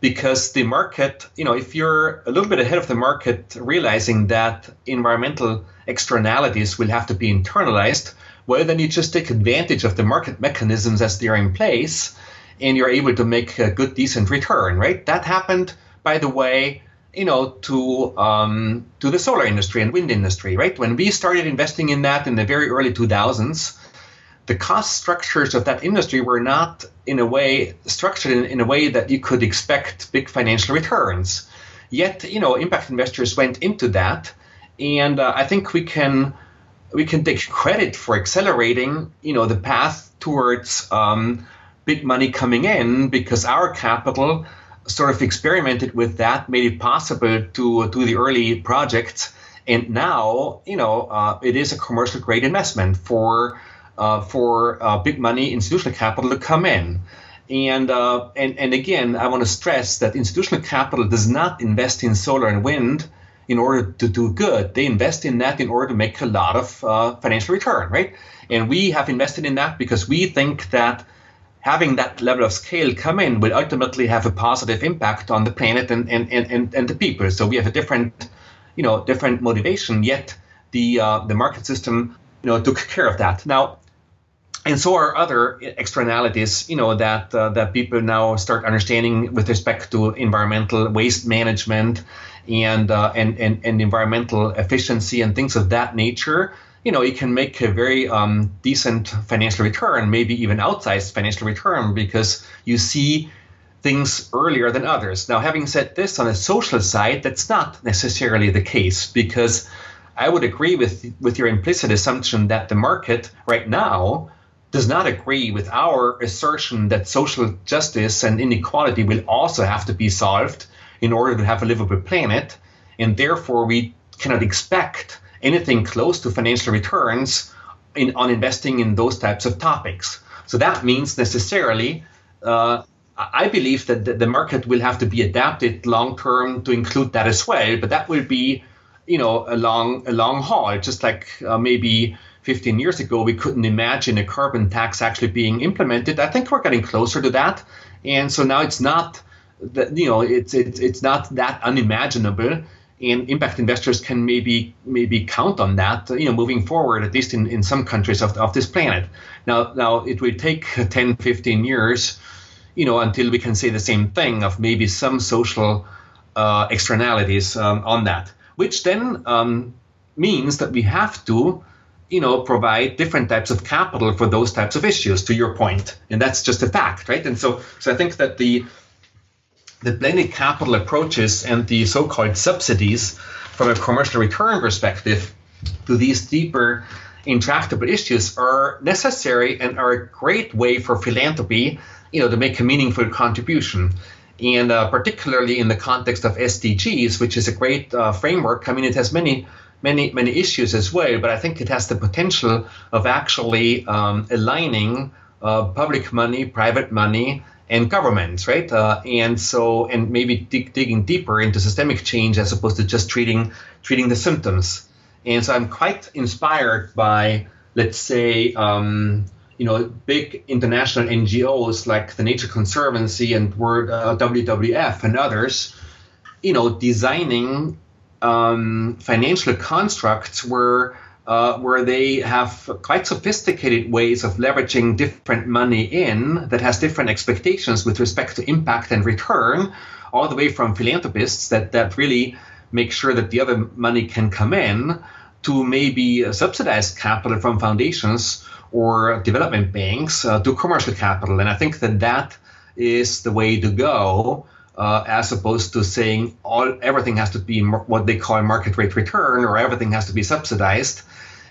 Because the market, you know, if you're a little bit ahead of the market, realizing that environmental externalities will have to be internalized, well, then you just take advantage of the market mechanisms as they're in place and you're able to make a good, decent return, right? That happened, by the way, you know, to um, to the solar industry and wind industry, right? When we started investing in that in the very early 2000s, the cost structures of that industry were not in a way structured in, in a way that you could expect big financial returns. Yet, you know, impact investors went into that, and uh, I think we can we can take credit for accelerating, you know, the path towards um, big money coming in because our capital sort of experimented with that, made it possible to do the early projects, and now you know uh, it is a commercial grade investment for for uh, big money institutional capital to come in. And, uh, and, and again, I want to stress that institutional capital does not invest in solar and wind in order to do good. They invest in that in order to make a lot of uh, financial return, right? And we have invested in that because we think that having that level of scale come in will ultimately have a positive impact on the planet and, and, and, and the people. So we have a different, you know, different motivation, yet the, uh, the market system, you know, took care of that. Now, and so are other externalities, you know, that uh, that people now start understanding with respect to environmental waste management and, uh, and and and environmental efficiency and things of that nature. You know, you can make a very um, decent financial return, maybe even outsized financial return, because you see things earlier than others. Now, having said this, on the social side, that's not necessarily the case because I would agree with with your implicit assumption that the market right now does not agree with our assertion that social justice and inequality will also have to be solved in order to have a livable planet, and therefore we cannot expect anything close to financial returns in, on investing in those types of topics. So that means necessarily, uh, I believe that the, market will have to be adapted long term to include that as well, but that will be, you know, a long a long haul. Just like uh, maybe 15 years ago, we couldn't imagine a carbon tax actually being implemented. I think we're getting closer to that, and so now it's not that you know it's it's it's not that unimaginable. And impact investors can maybe maybe count on that, you know, moving forward, at least in, in some countries of, of this planet. Now, now it will take 10, 15 years, you know, until we can say the same thing of maybe some social uh, externalities um, on that, which then um, means that we have to you know, provide different types of capital for those types of issues. To your point, and that's just a fact, right? And so, so I think that the the blended capital approaches and the so-called subsidies, from a commercial return perspective, to these deeper intractable issues are necessary and are a great way for philanthropy, you know, to make a meaningful contribution. And uh, particularly in the context of SDGs, which is a great uh, framework. I mean, it has many many many issues as well, but I think it has the potential of actually um, aligning uh, public money, private money, and governments, right? Uh, and so, and maybe dig, digging deeper into systemic change as opposed to just treating treating the symptoms. And so, I'm quite inspired by, let's say, um, you know, big international NGOs like the Nature Conservancy and World uh, WWF and others, you know, designing um, financial constructs where uh, where they have quite sophisticated ways of leveraging different money in that has different expectations with respect to impact and return, all the way from philanthropists that, that really make sure that the other money can come in to maybe subsidized capital from foundations or development banks uh, to commercial capital. And I think that that is the way to go uh, as opposed to saying all everything has to be what they call market rate return or everything has to be subsidized.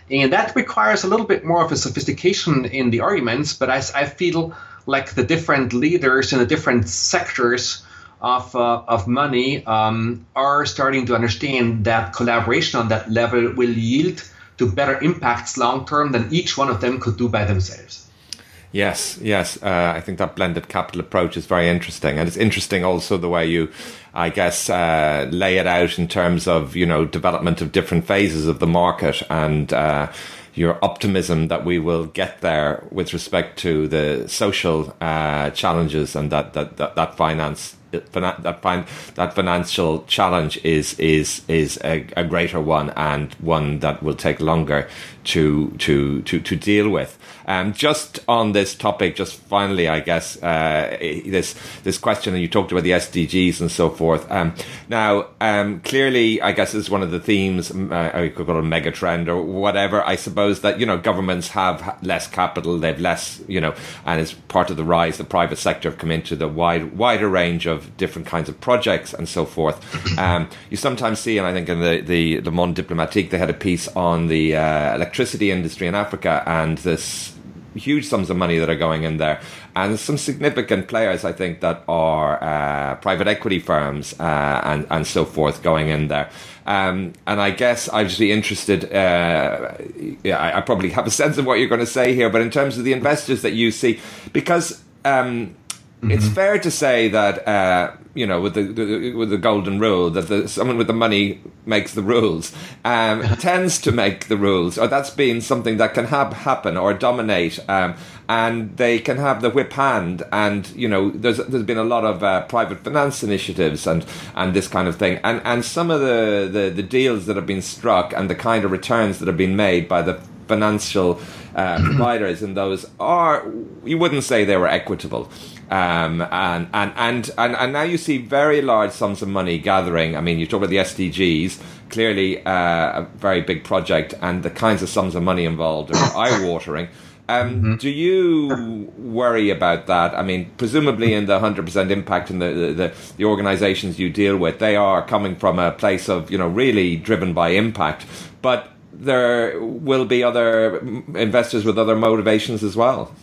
And that requires a little bit more of a sophistication in the arguments, but I, I feel like the different leaders in the different sectors of, uh, of money um, are starting to understand that collaboration on that level will yield to better impacts long term than each one of them could do by themselves. Yes, yes. Uh, I think that blended capital approach is very interesting, and it's interesting also the way you, I guess, uh, lay it out in terms of you know development of different phases of the market and. Uh, your optimism that we will get there with respect to the social uh, challenges and that, that, that, that finance that that financial challenge is is is a, a, greater one and one that will take longer to to to to deal with. Um, just on this topic, just finally, I guess uh, this this question, and you talked about the SDGs and so forth. Um, now, um, clearly, I guess is one of the themes. Uh, I could call it a mega trend or whatever. I suppose that you know governments have less capital, they've less, you know, and as part of the rise, the private sector have come into the wide wider range of different kinds of projects and so forth. Um, you sometimes see, and I think in the the Le Monde Diplomatique, they had a piece on the uh, electricity industry in Africa and this huge sums of money that are going in there, and some significant players, I think, that are uh, private equity firms uh, and and so forth going in there. Um, and I guess I'd just be interested. Uh, yeah, I, I, probably have a sense of what you're going to say here, but in terms of the investors that you see, because um, mm-hmm. it's fair to say that uh, you know, with the, the, with the golden rule that the, someone with the money makes the rules, um, tends to make the rules, or that's been something that can have happen or dominate, um, and they can have the whip hand. And you know, there's there's been a lot of uh, private finance initiatives and and this kind of thing, and and some of the, the the deals that have been struck and the kind of returns that have been made by the financial uh, providers and those are you wouldn't say they were equitable. Um, and, and, and, and, and now you see very large sums of money gathering. I mean, you talk about the SDGs, clearly uh, a very big project, and the kinds of sums of money involved are eye watering. Um, mm-hmm. Do you worry about that? I mean, presumably in the hundred percent impact in the, the, the the organisations you deal with, they are coming from a place of you know really driven by impact. But there will be other investors with other motivations as well.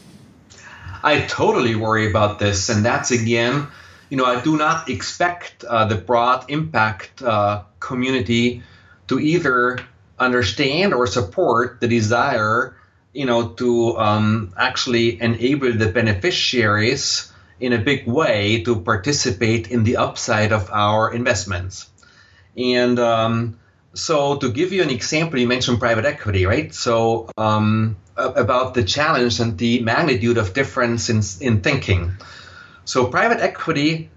I totally worry about this, and that's again, you know, I do not expect uh, the broad impact uh, community to either understand or support the desire, you know, to um, actually enable the beneficiaries in a big way to participate in the upside of our investments. And um, so, to give you an example, you mentioned private equity, right? So, um, about the challenge and the magnitude of difference in, in thinking. So, private equity,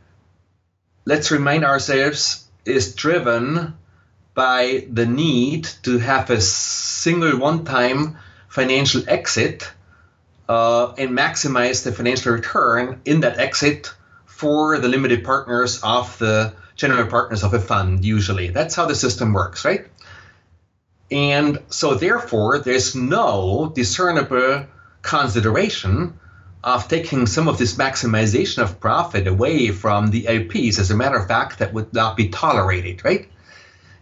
let's remind ourselves, is driven by the need to have a single one time financial exit uh, and maximize the financial return in that exit for the limited partners of the general partners of a fund, usually. That's how the system works, right? And so, therefore, there's no discernible consideration of taking some of this maximization of profit away from the LPs. As a matter of fact, that would not be tolerated, right?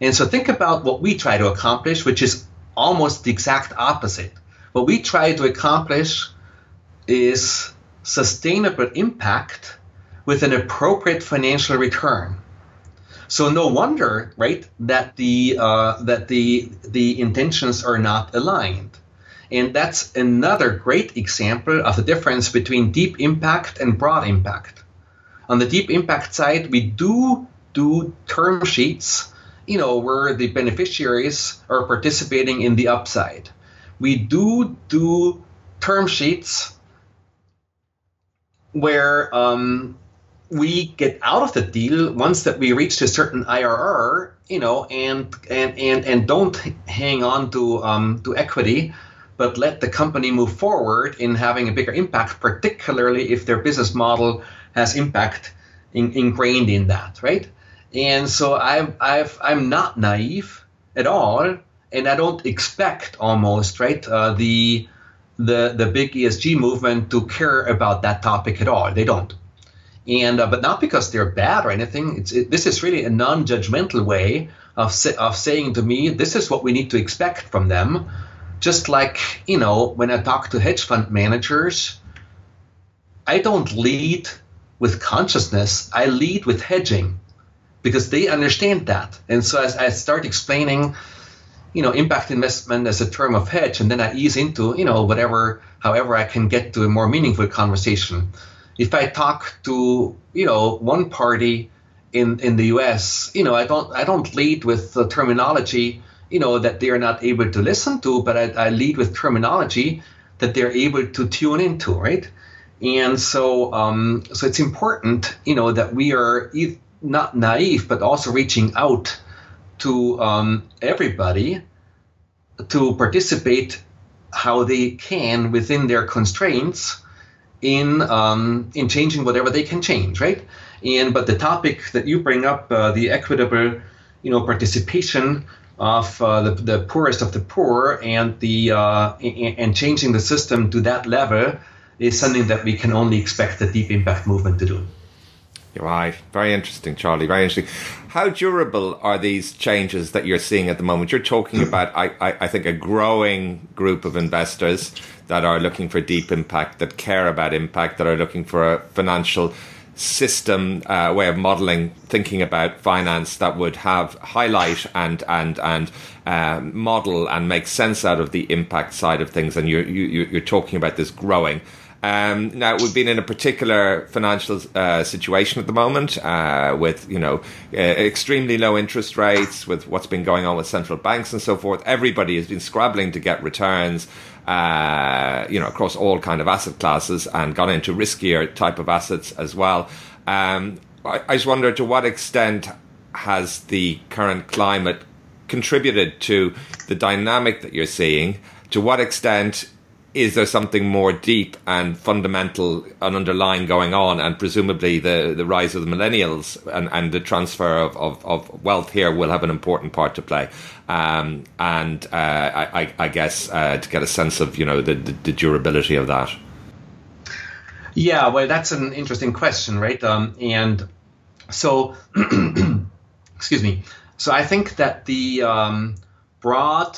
And so, think about what we try to accomplish, which is almost the exact opposite. What we try to accomplish is sustainable impact with an appropriate financial return. So no wonder, right, that the uh, that the the intentions are not aligned, and that's another great example of the difference between deep impact and broad impact. On the deep impact side, we do do term sheets, you know, where the beneficiaries are participating in the upside. We do do term sheets where um, we get out of the deal once that we reach a certain IRR, you know, and and and and don't hang on to um, to equity, but let the company move forward in having a bigger impact, particularly if their business model has impact in, ingrained in that, right? And so I'm I've I'm not naive at all, and I don't expect almost right uh, the the the big ESG movement to care about that topic at all. They don't and uh, but not because they're bad or anything. It's it, this is really a non-judgmental way of of saying to me, this is what we need to expect from them. Just like you know, when I talk to hedge fund managers, I don't lead with consciousness. I lead with hedging because they understand that. And so as I start explaining, you know, impact investment as a term of hedge, and then I ease into you know whatever, however I can get to a more meaningful conversation if I talk to you know one party in in the U.S., you know I don't I don't lead with the terminology you know that they are not able to listen to, but I, I lead with terminology that they're able to tune into, right? And so um, so it's important you know that we are not naive, but also reaching out to um, everybody to participate how they can within their constraints in um, in changing whatever they can change, right? And but the topic that you bring up, uh, the equitable, you know, participation of uh, the, the poorest of the poor and the uh, and changing the system to that level is something that we can only expect the deep impact movement to do. Right. Very interesting, Charly. Very interesting. How durable are these changes that you're seeing at the moment? You're talking about, I, I, I think, a growing group of investors that are looking for deep impact, that care about impact, that are looking for a financial system uh, way of modeling, thinking about finance that would have highlight and and and uh, model and make sense out of the impact side of things. And you're you, you're talking about this growing. Um, now we've been in a particular financial uh, situation at the moment uh, with you know uh, extremely low interest rates, with what's been going on with central banks and so forth. Everybody has been scrabbling to get returns. Uh, you know, across all kind of asset classes and gone into riskier type of assets as well. Um, I, I just wonder to what extent has the current climate contributed to the dynamic that you're seeing? To what extent is there something more deep and fundamental and underlying going on? And presumably, the, the rise of the millennials and, and the transfer of, of, of wealth here will have an important part to play. Um, and uh, I, I, guess uh, to get a sense of you know the, the, the, durability of that. Yeah, well, that's an interesting question, right? Um, and so, excuse me. So I think that the um, broad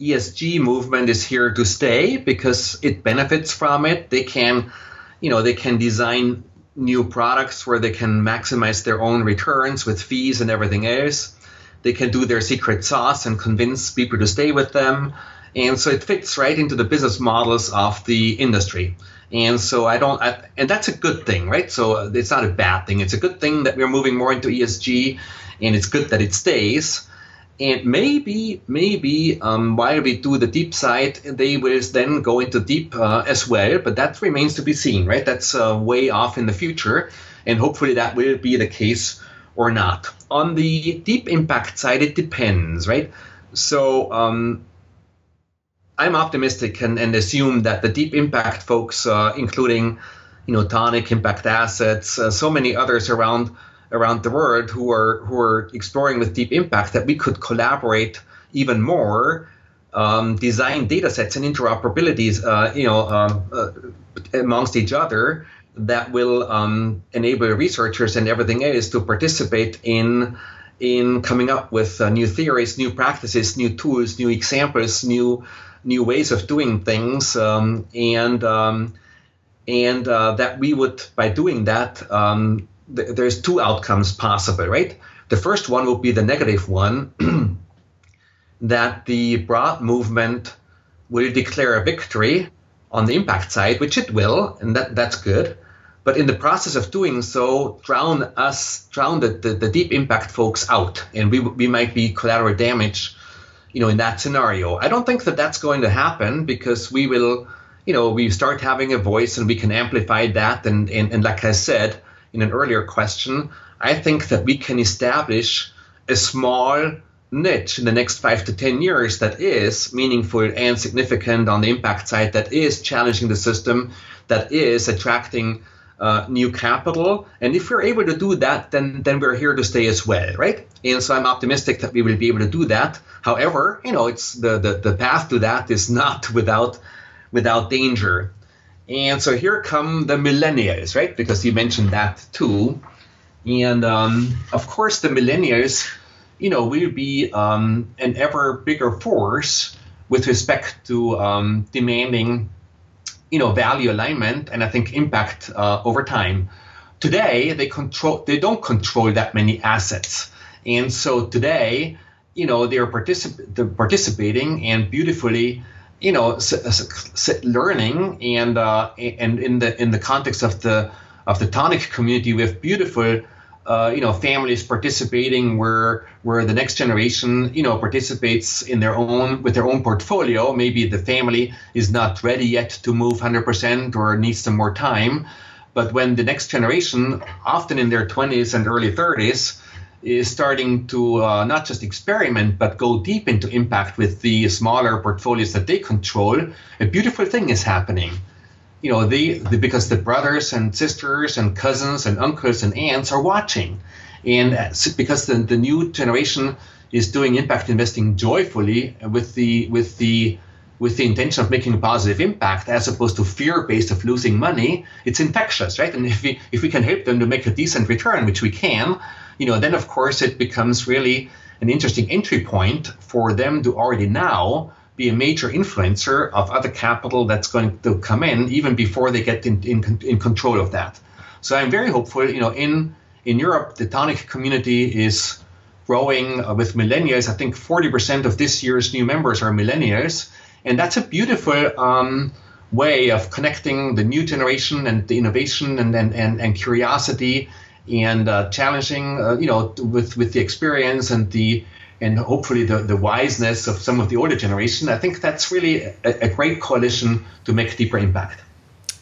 ESG movement is here to stay because it benefits from it. They can, you know, they can design new products where they can maximize their own returns with fees and everything else. They can do their secret sauce and convince people to stay with them. And so it fits right into the business models of the industry. And so I don't, I, and that's a good thing, right? So it's not a bad thing. It's a good thing that we're moving more into ESG, and it's good that it stays. And maybe, maybe um, while we do the deep side, they will then go into deep uh, as well. But that remains to be seen, right? That's uh, way off in the future. And hopefully that will be the case or not. On the deep impact side, it depends, right? So um, I'm optimistic and, and, assume that the deep impact folks, uh, including you know Toniic impact assets, uh, so many others around around the world who are who are exploring with deep impact that we could collaborate even more um, design data sets and interoperabilities uh, you know um, uh, amongst each other that will um, enable researchers and everything else to participate in in coming up with uh, new theories new practices new tools new examples new new ways of doing things um, and um, and uh, that we would by doing that um, th- there's two outcomes possible, right? The first one would be the negative one that the broad movement will declare a victory on the impact side, which it will, and that, that's good. But in the process of doing so, drown us, drown the, the, the deep impact folks out, and we, we might be collateral damage, you know, in that scenario. I don't think that that's going to happen because we will, you know, we start having a voice and we can amplify that. And, and, and like I said, in an earlier question, I think that we can establish a small niche in the next five to 10 years that is meaningful and significant on the impact side, that is challenging the system, that is attracting uh, new capital. And if we're able to do that, then, then we're here to stay as well, right? And so I'm optimistic that we will be able to do that. However, you know, it's the, the, the path to that is not without without danger. And so here come the millennials, right? Because you mentioned that too. And um, of course, the millennials, you know, will be um, an ever bigger force with respect to um, demanding, you know, value alignment and I think impact uh, over time. Today, they control, they don't control that many assets, and so today, you know, they're, particip- they're participating and beautifully you know learning and uh, and in the in the context of the of the Toniic community we have beautiful uh, you know families participating where where the next generation you know participates in their own with their own portfolio. Maybe the family is not ready yet to move 100% or needs some more time. But when the next generation often in their 20s and early 30s is starting to uh, not just experiment but go deep into impact with the smaller portfolios that they control. A beautiful thing is happening. You know they, because the brothers and sisters and cousins and uncles and aunts are watching. And because the, the new generation is doing impact investing joyfully with the with the with the intention of making a positive impact as opposed to fear based of losing money, it's infectious, right? And if we if we can help them to make a decent return, which we can, you know, then of course it becomes really an interesting entry point for them to already now be a major influencer of other capital that's going to come in even before they get in, in, in control of that. So I'm very hopeful, you know, in in Europe, the Toniic community is growing uh, with millennials. I think 40% of this year's new members are millennials. And that's a beautiful um, way of connecting the new generation and the innovation and, and, and, and curiosity and uh, challenging, uh, you know, with, with the experience and the and hopefully the, the wiseness of some of the older generation. I think that's really a, a great coalition to make deeper impact.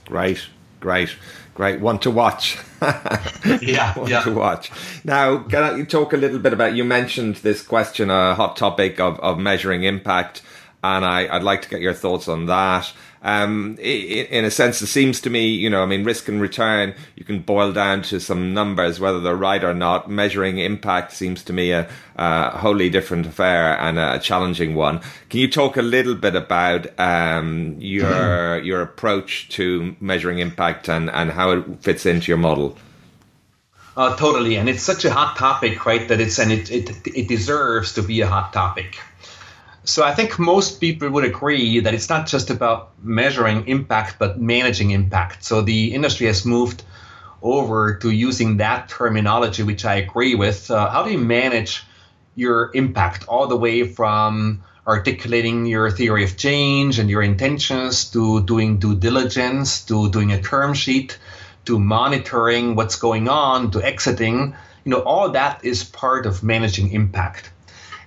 Great, great, great. One to watch. yeah, One yeah. to watch. Now, can you talk a little bit about? You mentioned this question, a hot topic of, of measuring impact and I, would like to get your thoughts on that. Um, in a sense, it seems to me, you know, I mean, risk and return, you can boil down to some numbers, whether they're right or not. Measuring impact seems to me a, a wholly different affair and a challenging one. Can you talk a little bit about um, your your approach to measuring impact and, and how it fits into your model? Uh, totally, and it's such a hot topic, right? That it's and it, it it deserves to be a hot topic. So I think most people would agree that it's not just about measuring impact, but managing impact. So the industry has moved over to using that terminology, which I agree with. Uh, how do you manage your impact all the way from articulating your theory of change and your intentions to doing due diligence to doing a term sheet to monitoring what's going on to exiting you know all that is part of managing impact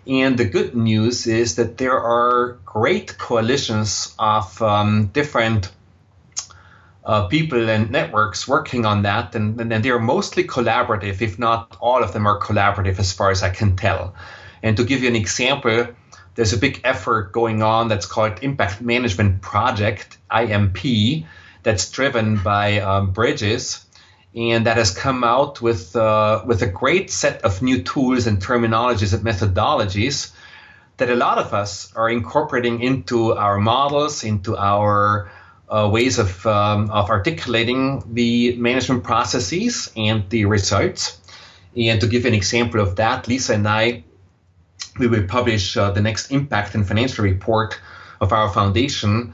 and the good news is that there are great coalitions of um, different uh, people and networks working on that, and, and they're mostly collaborative, if not all of them are collaborative as far as I can tell. And to give you an example, there's a big effort going on that's called Impact Management Project, IMP, that's driven by um, Bridges and that has come out with uh, with a great set of new tools and terminologies and methodologies that a lot of us are incorporating into our models, into our uh, ways of um, of articulating the management processes and the results. And to give an example of that, Lisa and I, we will publish uh, the next impact and financial report of our foundation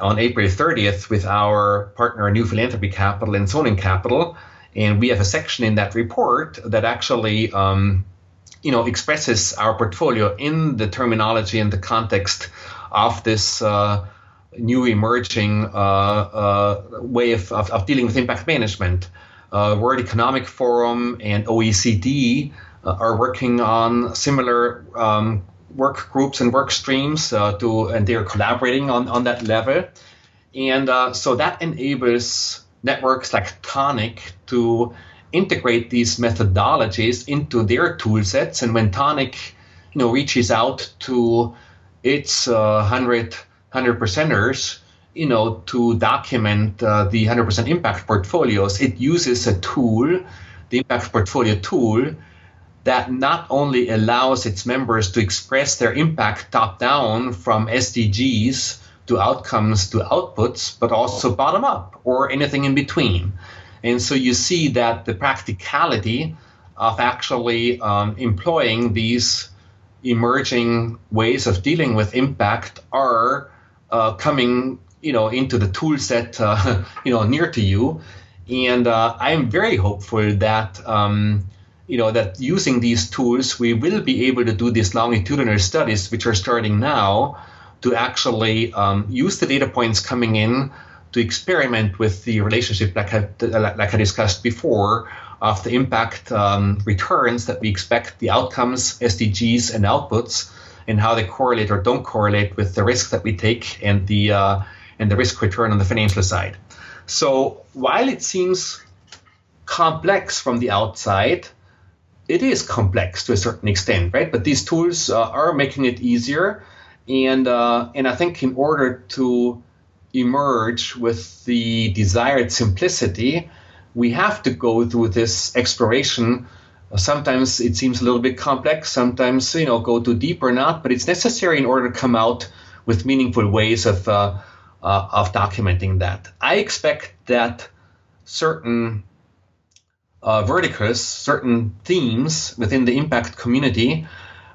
on April 30th with our partner New Philanthropy Capital and Sonen Capital, and we have a section in that report that actually, um, you know, expresses our portfolio in the terminology and the context of this uh, new emerging uh, uh, way of, of, of, dealing with impact management. Uh, World Economic Forum and OECD uh, are working on similar um, work groups and work streams uh, to, and they're collaborating on, on that level. And uh, so that enables networks like Toniic to integrate these methodologies into their tool sets. And when Toniic, you know, reaches out to its uh, 100, 100 percenters, you know, to document uh, the 100% impact portfolios, it uses a tool, the impact portfolio tool, that not only allows its members to express their impact top down from SDGs to outcomes to outputs, but also bottom up or anything in between. And so you see that the practicality of actually um, employing these emerging ways of dealing with impact are uh, coming, you know, into the tool set, uh, you know, near to you. And uh, I am very hopeful that um, you know that using these tools we will be able to do these longitudinal studies which are starting now to actually um, use the data points coming in to experiment with the relationship like I, like I discussed before of the impact um, returns that we expect the outcomes SDGs and outputs and how they correlate or don't correlate with the risk that we take and the uh, and the risk return on the financial side. So while it seems complex from the outside it is complex to a certain extent, right? But these tools uh, are making it easier, and uh, and I think in order to emerge with the desired simplicity, we have to go through this exploration. Sometimes it seems a little bit complex. Sometimes you know go too deep or not, but it's necessary in order to come out with meaningful ways of uh, uh, of documenting that. I expect that certain uh, verticals, certain themes within the impact community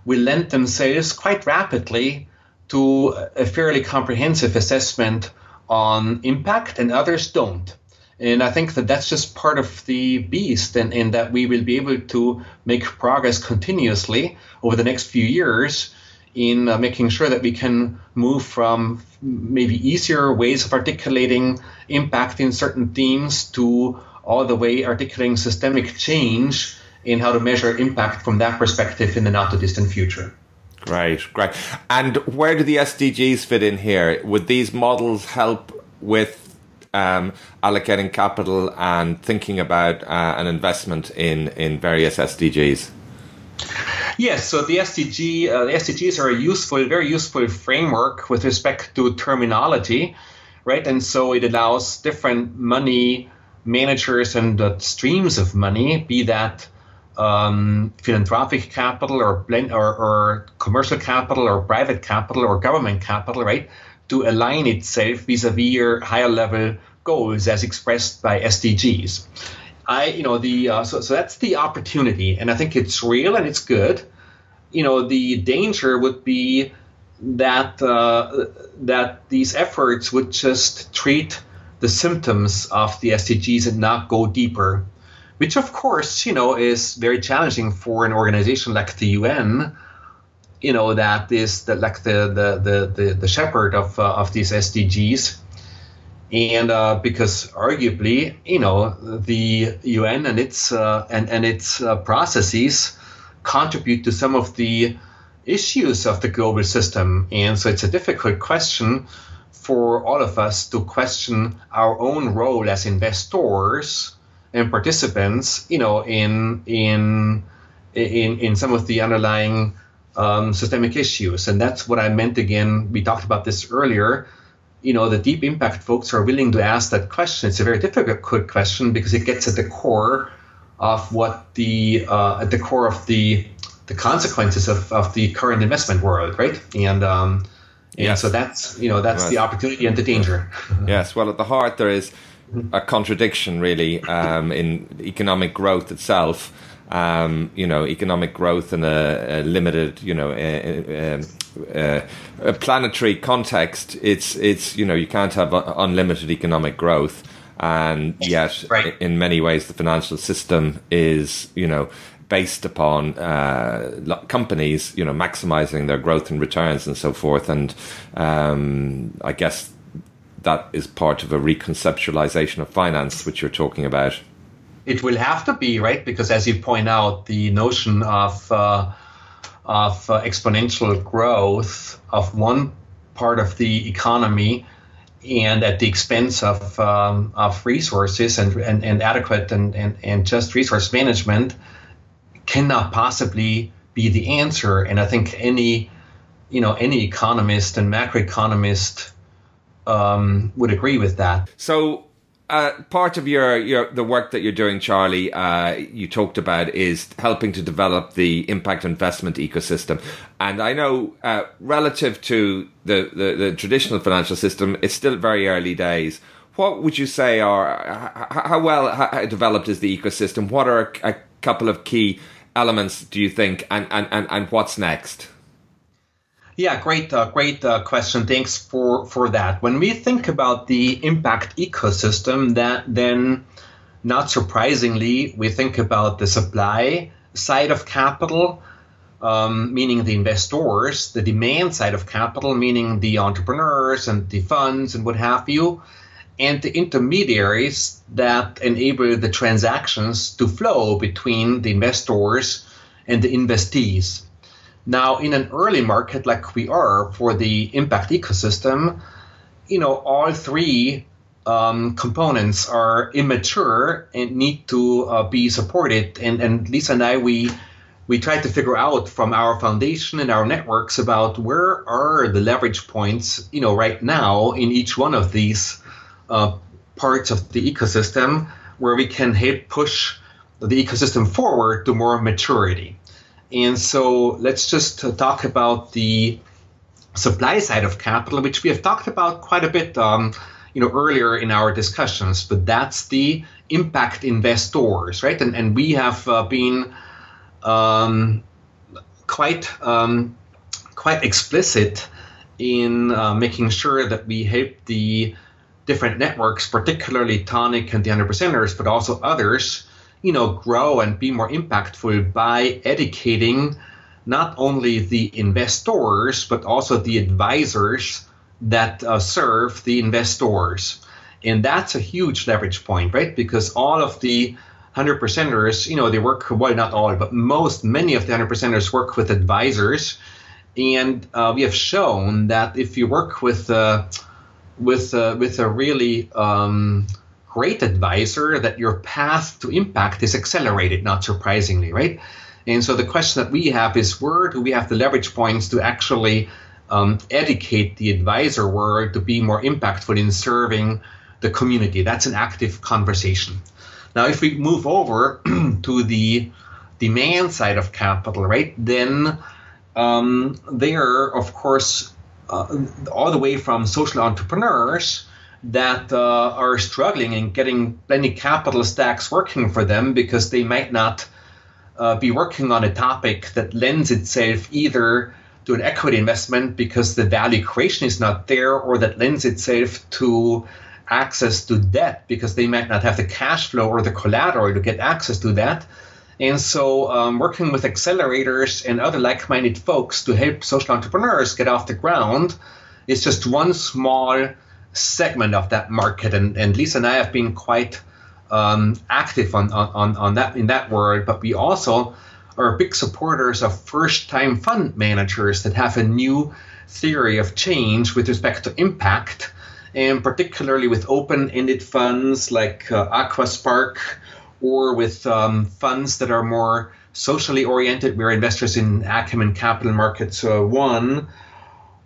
will lend themselves quite rapidly to a fairly comprehensive assessment on impact, and others don't. And I think that that's just part of the beast, and, and that we will be able to make progress continuously over the next few years in uh, making sure that we can move from maybe easier ways of articulating impact in certain themes to all the way articulating systemic change in how to measure impact from that perspective in the not too distant future. Great, great. And where do the SDGs fit in here? Would these models help with um, allocating capital and thinking about uh, an investment in, in various SDGs? Yes, so the SDG, uh, the SDGs are a useful, very useful framework with respect to terminology, right? And so it allows different money managers and streams of money, be that um, philanthropic capital or, blend, or, or commercial capital or private capital or government capital, right, to align itself vis-a-vis your higher level goals as expressed by SDGs. I, you know, the uh, so so that's the opportunity, and I think it's real and it's good. You know, the danger would be that uh, that these efforts would just treat the symptoms of the SDGs and not go deeper which of course you know is very challenging for an organization like the UN you know that is the, like the the the the, the shepherd of uh, of these SDGs and uh, because arguably you know the UN and its uh, and and its uh, processes contribute to some of the issues of the global system. And so it's a difficult question for all of us to question our own role as investors and participants, you know, in in in in some of the underlying um, systemic issues, and that's what I meant. Again, we talked about this earlier. You know, the deep impact folks are willing to ask that question. It's a very difficult question because it gets at the core of what the uh, at the core of the the consequences of, of the current investment world, right? And um, and yes. so that's you know that's right. the opportunity and the danger. yes. Well, at the heart there is a contradiction, really, um, in economic growth itself. Um, you know, economic growth in a, a limited, you know, a, a, a, planetary context. It's it's you know you can't have unlimited economic growth, and yet right. in many ways the financial system is you know based upon uh, companies, you know, maximizing their growth and returns and so forth. And um, I guess that is part of a reconceptualization of finance, which you're talking about. It will have to be right because, as you point out, the notion of uh, of uh, exponential growth of one part of the economy and at the expense of um, of resources and, and, and adequate and, and, and just resource management cannot possibly be the answer. And I think any you know any economist and macroeconomist um, would agree with that. So, uh, part of your, your the work that you're doing, Charly, uh, you talked about is helping to develop the impact investment ecosystem. And I know, uh, relative to the, the, the, traditional financial system, it's still very early days. What would you say are how well developed is the ecosystem? What are a couple of key elements do you think, and and, and, and what's next? Yeah, great, uh, great uh, question. Thanks for for that. When we think about the impact ecosystem, that then, not surprisingly, we think about the supply side of capital, um, meaning the investors, the demand side of capital, meaning the entrepreneurs and the funds and what have you, and the intermediaries that enable the transactions to flow between the investors and the investees. Now, in an early market like we are for the impact ecosystem, you know, all three um, components are immature and need to uh, be supported. And, and Lisa and I, we we tried to figure out from our foundation and our networks about where are the leverage points, you know, right now in each one of these parts of the ecosystem where we can help push the ecosystem forward to more maturity. And so let's just talk about the supply side of capital, which we have talked about quite a bit, um, you know, earlier in our discussions. But that's the impact investors, right? And and we have uh, been um, quite um, quite explicit in uh, making sure that we help the different networks, particularly Toniic and the 100 percenters, but also others, you know, grow and be more impactful by educating not only the investors but also the advisors that uh, serve the investors. And that's a huge leverage point, right? Because all of the 100 percenters, you know, they work, well, not all, but most, many of the 100 percenters work with advisors. And uh, we have shown that if you work with, uh, with, uh, with a really um, great advisor, that your path to impact is accelerated, not surprisingly, right? And so the question that we have is where do we have the leverage points to actually um, educate the advisor world to be more impactful in serving the community? That's an active conversation. Now, if we move over to the demand side of capital, right, then um, there, of course, all the way from social entrepreneurs that uh, are struggling and getting plenty capital stacks working for them because they might not uh, be working on a topic that lends itself either to an equity investment because the value creation is not there, or that lends itself to access to debt because they might not have the cash flow or the collateral to get access to that. And so, um, working with accelerators and other like minded folks to help social entrepreneurs get off the ground is just one small segment of that market. And, and Lisa and I have been quite um, active on, on, on that in that world, but we also are big supporters of first-time fund managers that have a new theory of change with respect to impact, and particularly with open-ended funds like uh, AquaSpark, or with um, funds that are more socially oriented. We're investors in Acumen Capital Markets uh, One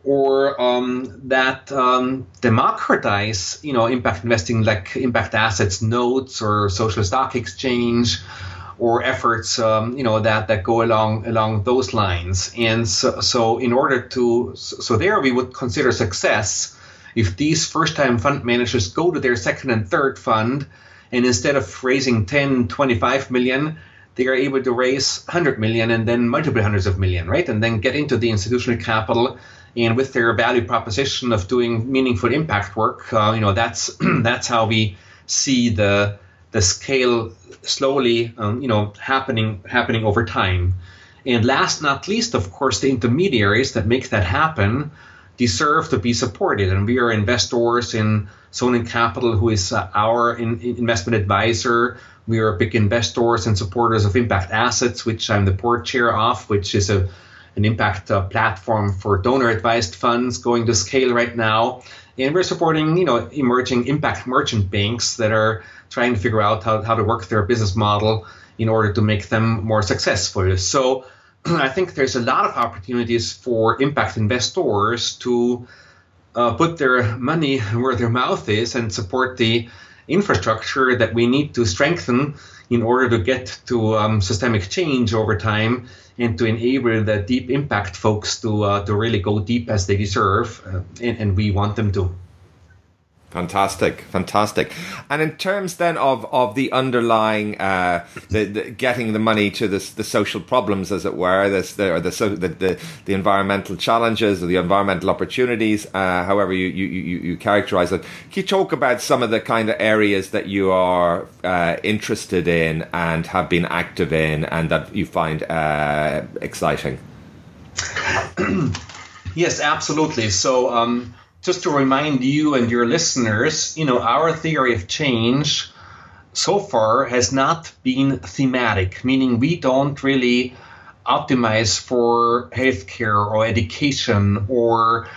or um, that um, democratize, you know, impact investing like impact assets notes or social stock exchange, or efforts, um, you know, that that go along along those lines. And so, so in order to, so there we would consider success if these first-time fund managers go to their second and third fund, and instead of raising 10, 25 million, they are able to raise 100 million and then multiple hundreds of million, right? And then get into the institutional capital and with their value proposition of doing meaningful impact work, uh, you know that's that's how we see the the scale slowly, um, you know, happening happening over time. And last not least, of course, the intermediaries that make that happen deserve to be supported. And we are investors in Sonen Capital, who is uh, our in, in investment advisor. We are big investors and supporters of Impact Assets, which I'm the board chair of, which is a an impact uh, platform for donor advised funds going to scale right now. And we're supporting, you know, emerging impact merchant banks that are trying to figure out how, how to work their business model in order to make them more successful. So I think there's a lot of opportunities for impact investors to uh, put their money where their mouth is and support the infrastructure that we need to strengthen in order to get to um, systemic change over time and to enable the deep impact folks to uh, to really go deep as they deserve, uh, and, and we want them to. Fantastic, fantastic. And in terms then of, of the underlying, uh, the, the, getting the money to this, the social problems, as it were, this, the, or the, the, the, the environmental challenges or the environmental opportunities, uh, however you, you, you, you characterize it. Can you talk about some of the kind of areas that you are uh, interested in and have been active in and that you find uh, exciting? yes, absolutely. So, um, just to remind you and your listeners, you know, our theory of change so far has not been thematic, meaning we don't really optimize for healthcare or education or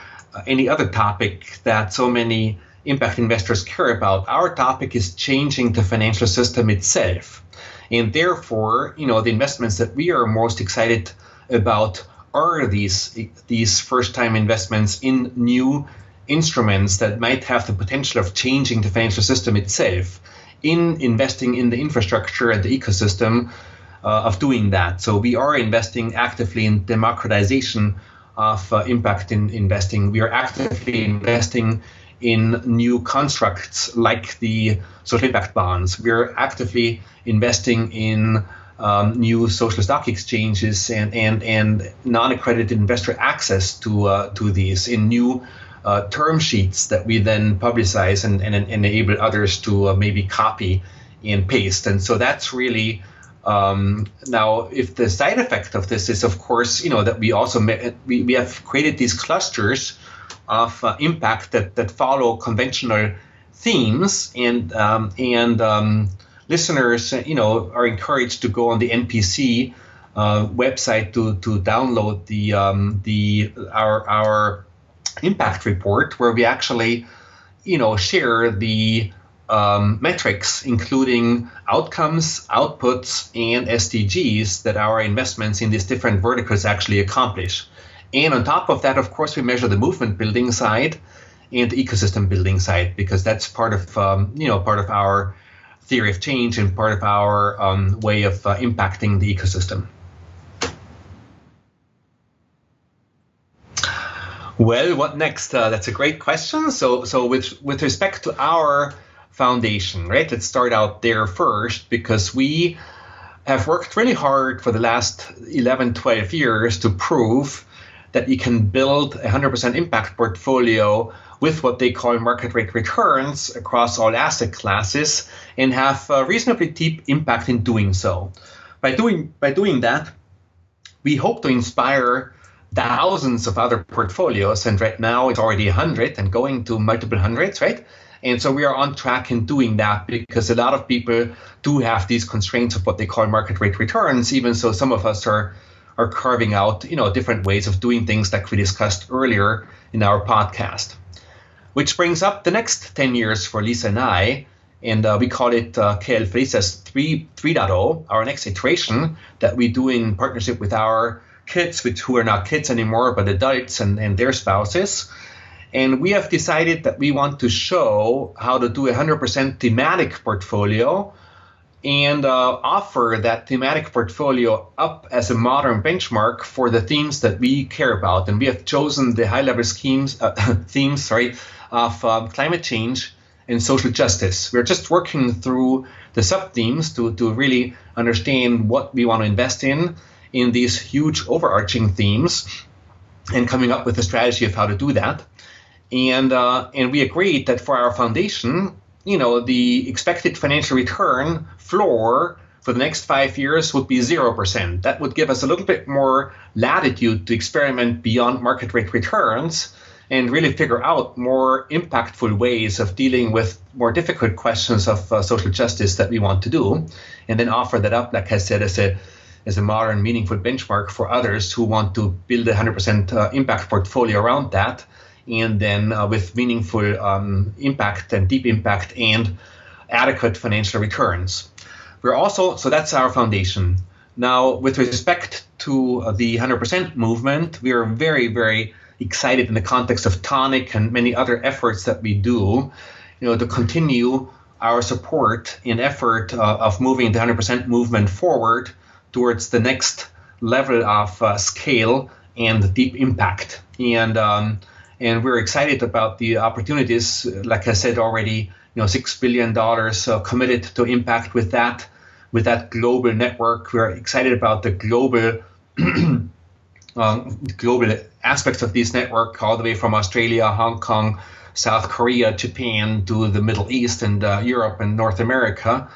any other topic that so many impact investors care about. Our topic is changing the financial system itself. And therefore, you know, the investments that we are most excited about are these these first time investments in new instruments that might have the potential of changing the financial system itself in investing in the infrastructure and the ecosystem uh, of doing that. So we are investing actively in democratization of uh, impact in investing. We are actively investing in new constructs like the social impact bonds. We are actively investing in um, new social stock exchanges and and and non-accredited investor access to uh, to these in new uh, term sheets that we then publicize and, and, and enable others to uh, maybe copy and paste. And so that's really um, now, if the side effect of this is, of course, you know that we also we, we have created these clusters of uh, impact that, that follow conventional themes, and um, and um, listeners, you know, are encouraged to go on the NPC uh, website to to download the um, the our our impact report where we actually, you know, share the um, metrics, including outcomes, outputs, and SDGs that our investments in these different verticals actually accomplish. And on top of that, of course, we measure the movement building side and the ecosystem building side because that's part of um, you know part of our theory of change and part of our um, way of uh, impacting the ecosystem. Well, what next? Uh, that's a great question. So, so with with respect to our foundation, right? Let's start out there first because we have worked really hard for the last 11, 12 years to prove that you can build a 100% impact portfolio with what they call market rate returns across all asset classes and have a reasonably deep impact in doing so. By doing by doing that, we hope to inspire thousands of other portfolios and right now it's already 100 and going to multiple hundreds, right? And so we are on track in doing that because a lot of people do have these constraints of what they call market rate returns, even so some of us are are carving out, you know, different ways of doing things like we discussed earlier in our podcast. Which brings up the next 10 years for Lisa and I, and uh, we call it uh, KL Felicitas 3, 3.0, our next iteration that we do in partnership with our kids, which who are not kids anymore, but adults and, and their spouses. And we have decided that we want to show how to do a 100% thematic portfolio and uh, offer that thematic portfolio up as a modern benchmark for the themes that we care about. And we have chosen the high-level schemes, uh, themes, sorry, of uh, climate change and social justice. We're just working through the sub-themes to, to really understand what we want to invest in in these huge overarching themes and coming up with a strategy of how to do that and uh, and we agreed that for our foundation, you know, the expected financial return floor for the next five years would be zero percent. That would give us a little bit more latitude to experiment beyond market rate returns and really figure out more impactful ways of dealing with more difficult questions of uh, social justice that we want to do, and then offer that up, like I said, as a as a modern, meaningful benchmark for others who want to build a 100% uh, impact portfolio around that and then uh, with meaningful um, impact and deep impact and adequate financial returns. We're also, so that's our foundation. Now, with respect to uh, the 100% movement, we are very, very excited in the context of Toniic and many other efforts that we do, you know, to continue our support in effort uh, of moving the 100% movement forward towards the next level of uh, scale and deep impact. And um, and we're excited about the opportunities. Like I said already, you know, six billion dollars uh, committed to impact with that with that global network. We're excited about the global um, global aspects of this network, all the way from Australia, Hong Kong, South Korea, Japan to the Middle East and uh, Europe and North America,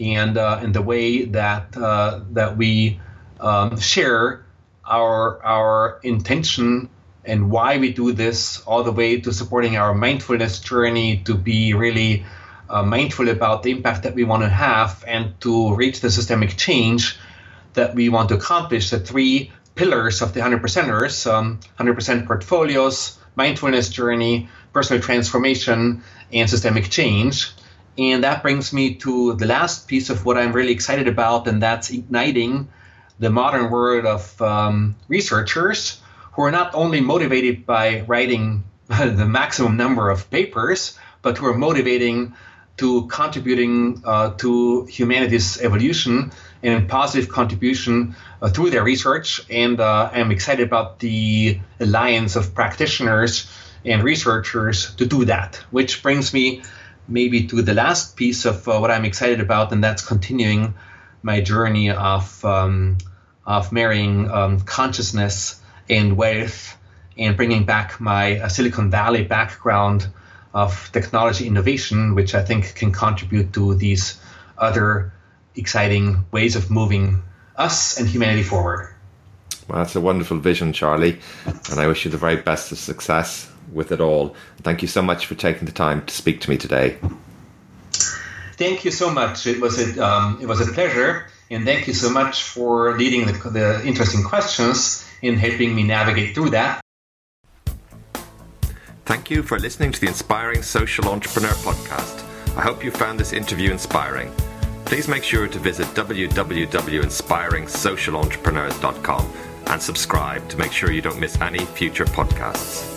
and uh, and the way that uh, that we um, share our our intention and why we do this, all the way to supporting our mindfulness journey to be really uh, mindful about the impact that we want to have and to reach the systemic change that we want to accomplish. The three pillars of the 100 percenters um, 100% portfolios, mindfulness journey, personal transformation, and systemic change. And that brings me to the last piece of what I'm really excited about, and that's igniting the modern world of um, researchers who are not only motivated by writing the maximum number of papers, but who are motivating to contributing uh, to humanity's evolution and positive contribution uh, through their research. And uh, I'm excited about the alliance of practitioners and researchers to do that, which brings me maybe to the last piece of uh, what I'm excited about, and that's continuing my journey of um, of marrying um, consciousness and wealth and bringing back my uh, Silicon Valley background of technology innovation, which I think can contribute to these other exciting ways of moving us and humanity forward. Well, that's a wonderful vision, Charly, and I wish you the very best of success with it all. Thank you so much for taking the time to speak to me today. Thank you so much. It was a, um, it was a pleasure, and thank you so much for leading the, the interesting questions and helping me navigate through that. Thank you for listening to the Inspiring Social Entrepreneur podcast. I hope you found this interview inspiring. Please make sure to visit www.inspiringsocialentrepreneurs.com and subscribe to make sure you don't miss any future podcasts.